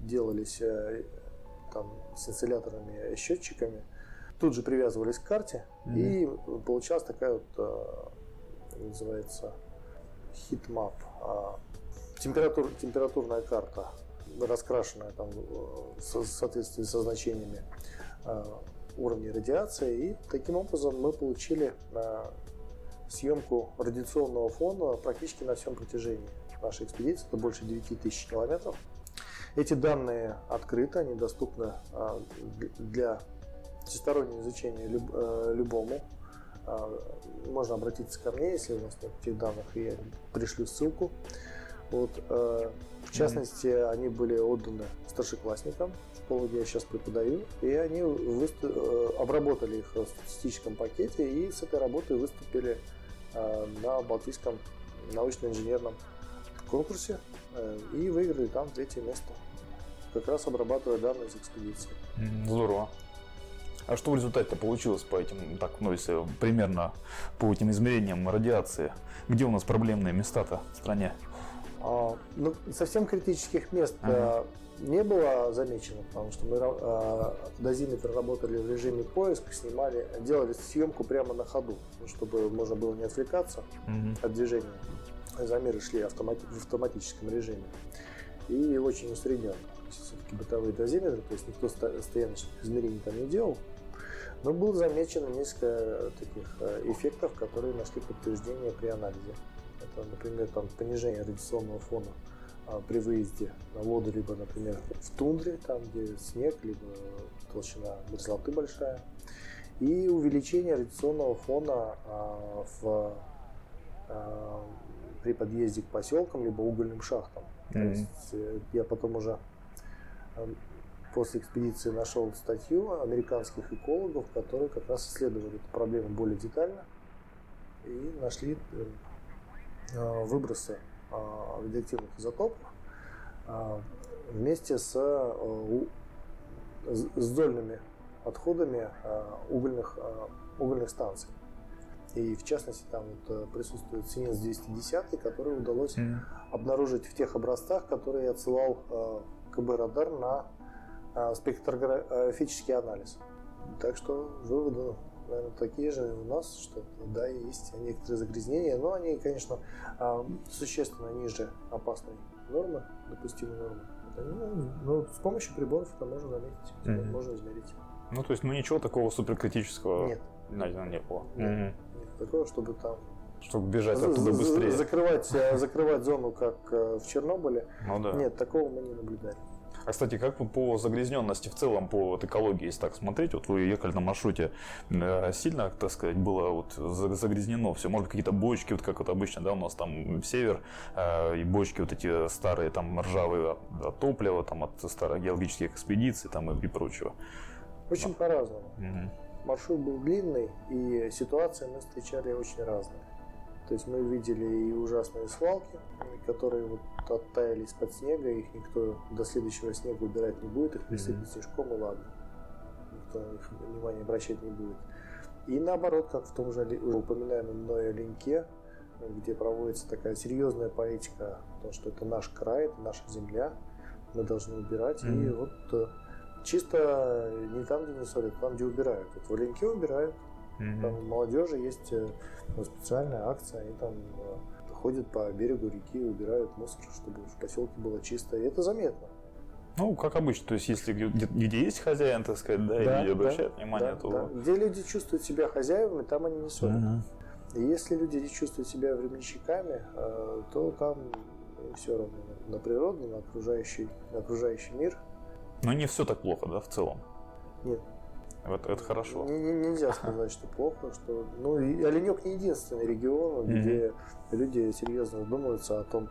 делались э, там, с сцинтилляторными счетчиками, тут же привязывались к карте, угу. и получалась такая вот, называется, heatmap температур, температурная карта, раскрашенная там в соответствии со значениями э, уровней радиации. И таким образом мы получили э, съемку радиационного фона практически на всем протяжении нашей экспедиции. Это больше 9 тысяч километров. Эти данные открыты, они доступны э, для всестороннего изучения любому. Можно обратиться ко мне, если у вас нет этих данных, и я пришлю ссылку. Вот, э, в частности, mm-hmm. они были отданы старшеклассникам в школу, где я сейчас преподаю, и они выступ... Э, обработали их в статистическом пакете и с этой работой выступили э, на Балтийском научно-инженерном конкурсе и выиграли там третье место, как раз обрабатывая данные из экспедиции. Здорово. А что в результате получилось по этим, так, ну, если примерно по этим измерениям радиации? Где у нас проблемные места-то в стране? А, ну, совсем критических мест ага. не было замечено, потому что мы а, дозиметр работали в режиме поиска, снимали, делали съемку прямо на ходу, чтобы можно было не отвлекаться угу. от движения. Замеры шли автомати- в автоматическом режиме. И очень усредненно. Все-таки бытовые дозиметры, то есть никто стояночных измерений там не делал. Но было замечено несколько таких э, эффектов, которые нашли подтверждение при анализе. Это, например, там, понижение радиационного фона а, при выезде на воду, либо, например, в тундре, там, где снег, либо толщина мерзлоты большая. И увеличение радиационного фона а, в, а, при подъезде к поселкам, либо угольным шахтам. Mm-hmm. То есть э, я потом уже после экспедиции нашел статью американских экологов, которые как раз исследовали эту проблему более детально и нашли э, э, выбросы э, радиоактивных изотопов вместе с, с дольными отходами угольных, угольных станций. И в частности там вот присутствует свинец 210, который удалось mm. обнаружить в тех образцах, которые отсылал КБ Радар на а, спектрографический анализ. Так что выводы, наверное, такие же у нас, что да, есть некоторые загрязнения, но они, конечно, а, существенно ниже опасной нормы, допустимой нормы. Ну, ну, с помощью приборов это можно заметить, mm-hmm. можно измерить. Ну, то есть, ну ничего такого суперкритического нет. найдено не было. Нет, mm-hmm. нет такого, чтобы там чтобы бежать оттуда быстрее. Закрывать, э, закрывать зону, как э, в Чернобыле. Ну да. Нет, такого мы не наблюдали. А, кстати, как по загрязненности в целом, по вот экологии, если так смотреть, вот вы ехали на маршруте, э, сильно, так сказать, было вот загрязнено все? Может, какие-то бочки, вот как вот обычно, да, у нас там север, э, и бочки вот эти старые, там, ржавые от топлива, там, от старых геологических экспедиций, там, и, и прочего? Очень а. по-разному. Угу. Маршрут был длинный, и ситуации мы встречали очень разные. То есть мы видели и ужасные свалки, которые вот оттаяли из-под снега, их никто до следующего снега убирать не будет, их присыпят mm-hmm. снежком и ладно. Никто на них внимания обращать не будет. И наоборот, как в том же упоминаемом мной линке, где проводится такая серьезная политика, потому что это наш край, это наша земля, мы должны убирать. Mm-hmm. И вот э, чисто не там, где не ссорят, там, где убирают. Вот в Оленьке убирают, Mm-hmm. Там у молодежи есть э, специальная акция, они там э, ходят по берегу реки, убирают мусор, чтобы в поселке было чисто. И это заметно. Ну, как обычно, то есть если где, где есть хозяин, так сказать, да, да и обращают да, внимание, да, то... Да. Где люди чувствуют себя хозяевами, там они не ссорят. Угу. И если люди чувствуют себя временщиками, э, то там все равно на природу, на окружающий, на окружающий мир. Но не все так плохо, да, в целом? Нет. Вот это хорошо. Не, не, нельзя сказать, что плохо, что. Ну, и Оленек не единственный регион, mm-hmm. где люди серьезно задумываются о том,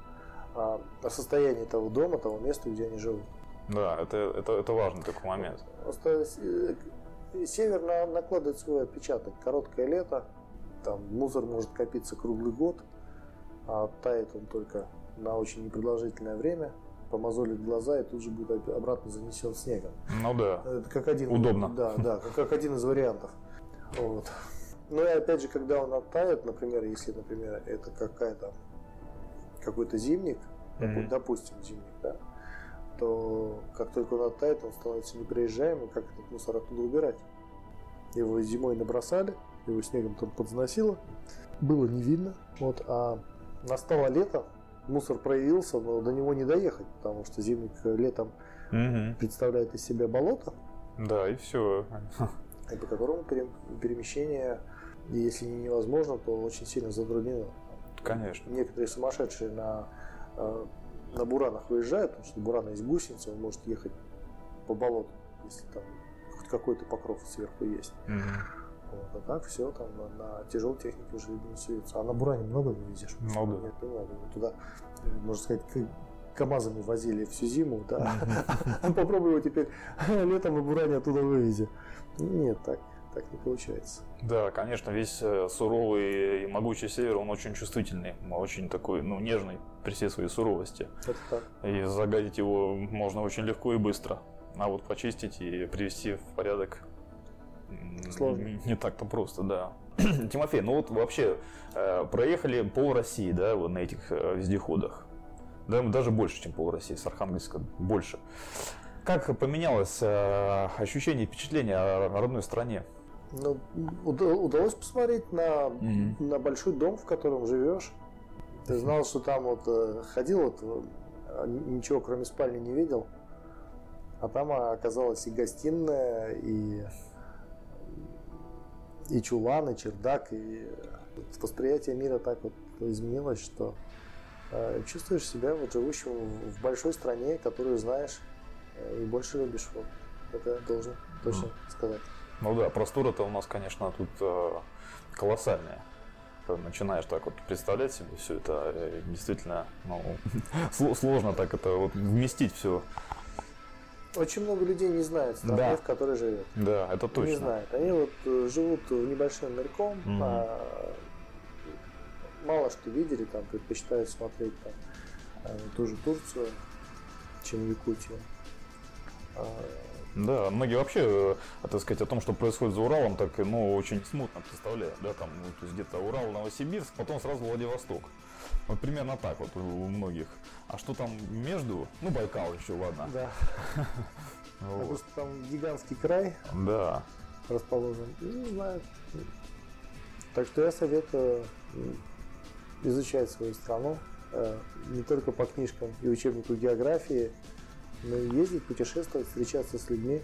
о, состоянии того дома, того места, где они живут. Да, это, это, это важный такой момент. Просто э, север на, накладывает свой отпечаток. Короткое лето, там мусор может копиться круглый год, а тает он только на очень непродолжительное время помазолит глаза и тут же будет обратно занесен снегом. Ну да. Это как один. Удобно. Да, да, как, как один из вариантов. Вот. Ну и опять же, когда он оттает, например, если, например, это какая-то какой-то зимник, mm-hmm. допустим, зимник, да, то как только он оттает, он становится непроезжаемым, как этот мусор оттуда убирать. Его зимой набросали, его снегом там подзносило, было не видно. Вот, а настало лето, мусор проявился, но до него не доехать, потому что зимник летом угу. представляет из себя болото. Да, и все. [laughs] И по которому перемещение, если не невозможно, то очень сильно затруднено. Конечно. Некоторые сумасшедшие на, э, на буранах выезжают, потому что бурана есть гусеница, он может ехать по болоту, если там хоть какой-то покров сверху есть. Угу. Вот, а так все там на, на тяжелой технике уже не суется. А на Буране много везешь? Много. Нет, не много. Туда, можно сказать, КАМАЗами возили всю зиму, да. [laughs] Попробуй его теперь [laughs] летом на Буране оттуда вывези. Нет, так так не получается. Да, конечно, весь э, суровый и могучий север, он очень чувствительный, очень такой, ну, нежный при всей своей суровости. Это так. И загадить его можно очень легко и быстро. А вот почистить и привести в порядок Сложно. Не, не так-то просто, да. [clears throat] Тимофей, ну вот вообще э, проехали пол России, да, вот на этих э, вездеходах. Да, даже больше, чем пол России, с Архангельска больше. Как поменялось э, ощущение и впечатление о родной стране? Ну, удалось посмотреть на, mm-hmm. на большой дом, в котором живешь. Ты знал, что там вот э, ходил, вот, э, ничего кроме спальни не видел. А там оказалась и гостиная, и, и чулан, и чердак, и восприятие мира так вот изменилось, что э, чувствуешь себя вот живущим в большой стране, которую знаешь, и больше любишь. Вот. Это должен точно сказать. Ну да, простора-то у нас, конечно, тут э, колоссальная. Начинаешь так вот представлять себе все это, э, действительно, ну, [laughs] сложно так это вот вместить все. Очень много людей не знают страны, да. в которой живет. Да, это точно. Не знают. Они вот э, живут небольшим мельком, mm-hmm. а мало что видели, там предпочитают смотреть там, э, ту же Турцию, чем Якутию. А, да, многие вообще, э, так сказать, о том, что происходит за Уралом, так, ну, очень смутно представляют, да, там, ну, то есть где-то Урал, Новосибирск, потом сразу Владивосток. Вот примерно так вот у многих. А что там между? Ну, Байкал еще, ладно. Да. [laughs] Вот. там гигантский край. Да. Расположен. Ну, не знаю. Так что я советую изучать свою страну э, не только по книжкам и учебнику географии, но и ездить, путешествовать, встречаться с людьми.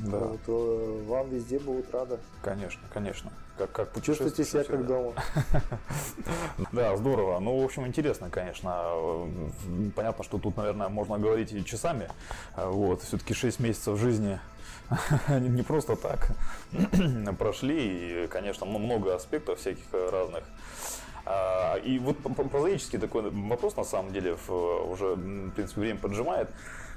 Да. Вот, э, вам везде будут рады. Конечно, конечно. Как, как Чувствуйте себя как дома. [laughs] Да, здорово. Ну, в общем, интересно, конечно. Понятно, что тут, наверное, можно говорить и часами. Вот, все-таки 6 месяцев жизни [laughs] не просто так [clears throat] прошли. И, конечно, много аспектов всяких разных. А, и вот прозаический такой вопрос, на самом деле, уже, в принципе, время поджимает.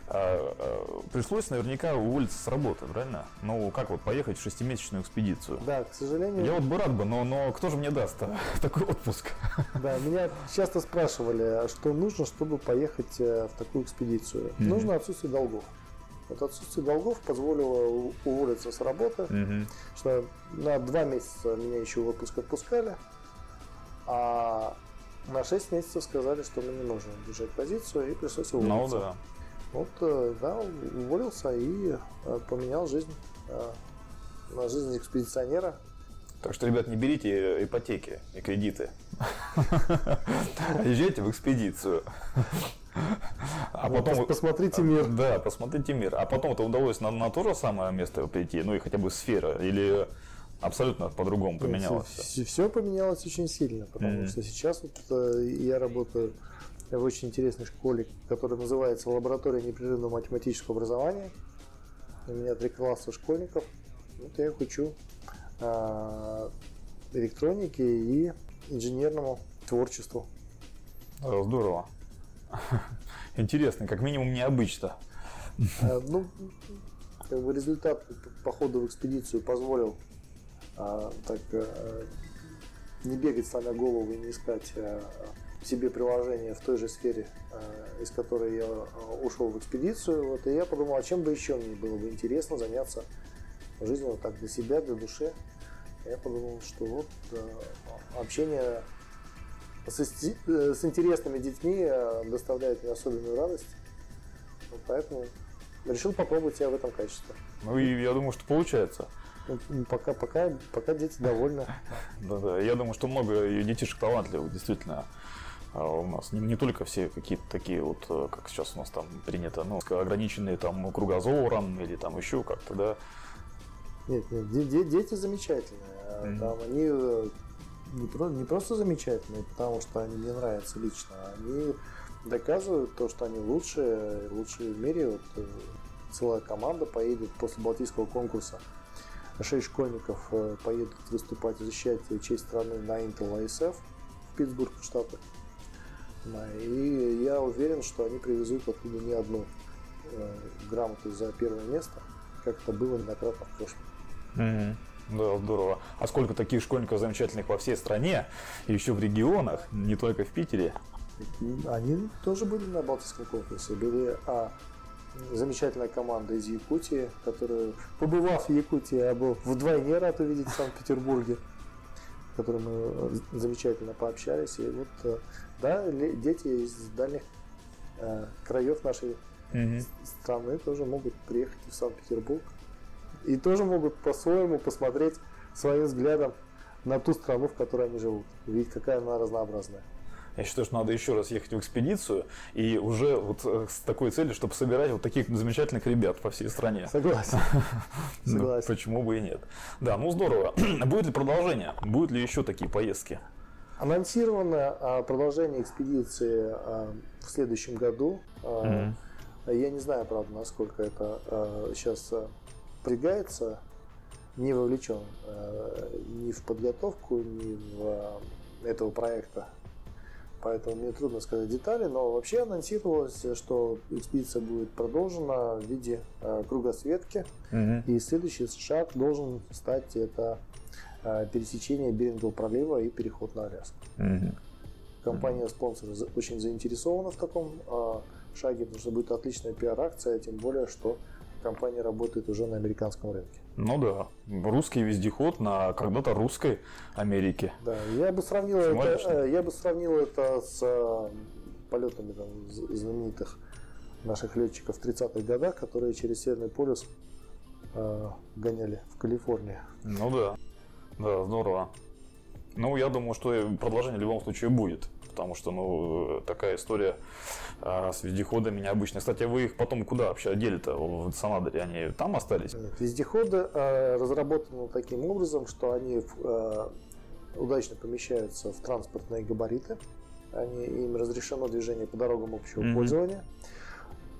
А, а, пришлось наверняка уволиться с работы, правильно? Ну, как вот поехать в шестимесячную экспедицию? Да, к сожалению. Я вот бы рад бы, но, но кто же мне даст [laughs] такой отпуск? [laughs] Да, меня часто спрашивали, что нужно, чтобы поехать э, в такую экспедицию. Mm-hmm. Нужно отсутствие долгов. Вот отсутствие долгов позволило уволиться с работы, mm-hmm. что на два месяца меня еще в отпуск отпускали, а на 6 месяцев сказали, что мы не можем держать позицию, и пришлось ну уволиться. Ну да. Вот, э, да, уволился и э, поменял жизнь э, на жизнь экспедиционера. Так что, ребят, не берите ипотеки и кредиты. [laughs] Езжайте в экспедицию. А потом... Посмотрите мир. Да, посмотрите мир. А потом это удалось на, на то же самое место прийти, ну и хотя бы сфера, или абсолютно по-другому поменялось? Все, все поменялось очень сильно, потому mm-hmm. что сейчас вот я работаю в очень интересной школе, которая называется Лаборатория непрерывного математического образования. У меня три класса школьников. Вот я их учу а, электронике и инженерному творчеству. Здорово. [laughs] Интересно, как минимум необычно. А, ну, как бы результат похода в экспедицию позволил а, так не бегать сломя голову и не искать себе приложение в той же сфере, э, из которой я э, ушел в экспедицию. Вот, и я подумал, а чем бы еще мне было бы интересно заняться жизнью вот так для себя, для души. Я подумал, что вот э, общение с, с интересными детьми доставляет мне особенную радость. Вот поэтому решил попробовать себя в этом качестве. Ну и я думаю, что получается. Ну, пока, пока, пока дети довольны. [laughs] Да, да. Я думаю, что много детишек талантливых, действительно. А у нас не, не только все какие-то такие вот, э, как сейчас у нас там принято, ну, ограниченные там кругозором или там еще как-то, да. Нет, нет, дети замечательные. Mm-hmm. Там они э, не, про, не просто замечательные, потому что они мне нравятся лично, они доказывают то, что они лучшие, лучшие в мире. Вот, э, целая команда поедет после Балтийского конкурса. Шесть школьников поедут выступать, защищать честь страны на Intel ISF в Питтсбург, в И я уверен, что они привезут оттуда не одну э, грамоту за первое место, как это было неоднократно в прошлом. Mm-hmm. Да, здорово. А сколько таких школьников замечательных во всей стране, и еще в регионах, не только в Питере? Они тоже были на Балтийском конкурсе. Были а, замечательная команда из Якутии, которая, побывав в Якутии, я был вдвойне рад увидеть в Санкт-Петербурге которым мы э, замечательно пообщались. И вот, э, да, дети из дальних э, краев нашей страны тоже могут приехать в Санкт-Петербург и тоже могут по-своему посмотреть своим взглядом на ту страну, в которой они живут. Видеть, какая она разнообразная. Я считаю, что надо еще раз ехать в экспедицию и уже вот э, с такой целью, чтобы собирать вот таких замечательных ребят по всей стране. Согласен. [laughs] Ну, Согласен. Почему бы и нет. Да, ну здорово. [clears throat] Будет ли продолжение? Будут ли еще такие поездки? Анонсировано а, продолжение экспедиции а, в следующем году. Mm-hmm. Я не знаю, правда, насколько это сейчас впрягается, не вовлечен ни в подготовку, ни в этого проекта поэтому мне трудно сказать детали, но вообще анонсировалось, что экспедиция будет продолжена в виде кругосветки, угу. и следующий шаг должен стать это пересечение Берингового пролива и переход на Аляску. Угу. Компания-спонсор очень заинтересована в таком э, шаге, потому что будет отличная пиар-акция, тем более, что компания работает уже на американском рынке. Ну да, русский вездеход на когда-то русской Америке. Да, я бы сравнил это, э, я бы сравнил это с э, полетами там, знаменитых наших летчиков в 30-х годах, которые через Северный полюс э, гоняли в Калифорнии. Ну да, да, здорово. Ну, я думаю, что продолжение в любом случае будет потому что, ну, такая история а, с вездеходами необычная. Кстати, вы их потом куда вообще одели-то в Санадере? Они там остались? Вездеходы а, разработаны таким образом, что они а, удачно помещаются в транспортные габариты. Они, им разрешено движение по дорогам общего mm-hmm. пользования.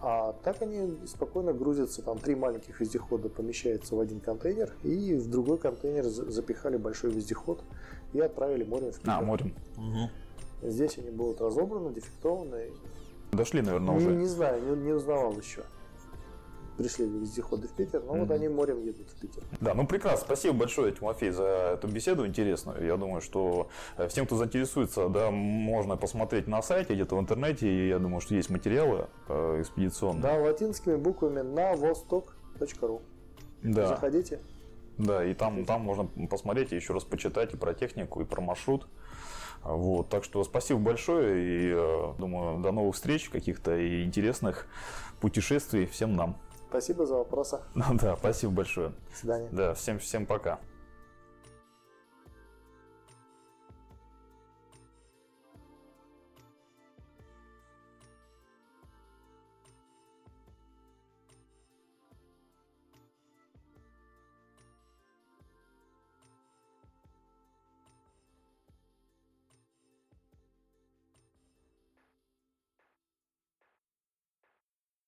А так они спокойно грузятся, там три маленьких вездехода помещаются в один контейнер, и в другой контейнер запихали большой вездеход и отправили морем в Питер. А, морем. Угу. Здесь они будут разобраны, дефектованы. Дошли, наверное, уже. Не, не знаю, не, не узнавал еще. Пришли вездеходы в Питер, но mm-hmm. вот они морем едут в Питер. Да, ну прекрасно. Спасибо большое, Тимофей, за эту беседу интересную. Я думаю, что э, всем, кто заинтересуется, да, можно посмотреть на сайте, где-то в интернете. И я думаю, что есть материалы э, экспедиционные. Да, латинскими буквами на восток.ру. Да. Заходите. Да, и там, там можно посмотреть и еще раз почитать и про технику, и про маршрут. Вот, так что спасибо большое и э, думаю, до новых встреч, каких-то и интересных путешествий всем нам. Спасибо за вопросы. Да, спасибо большое. До свидания. Да, всем, всем пока.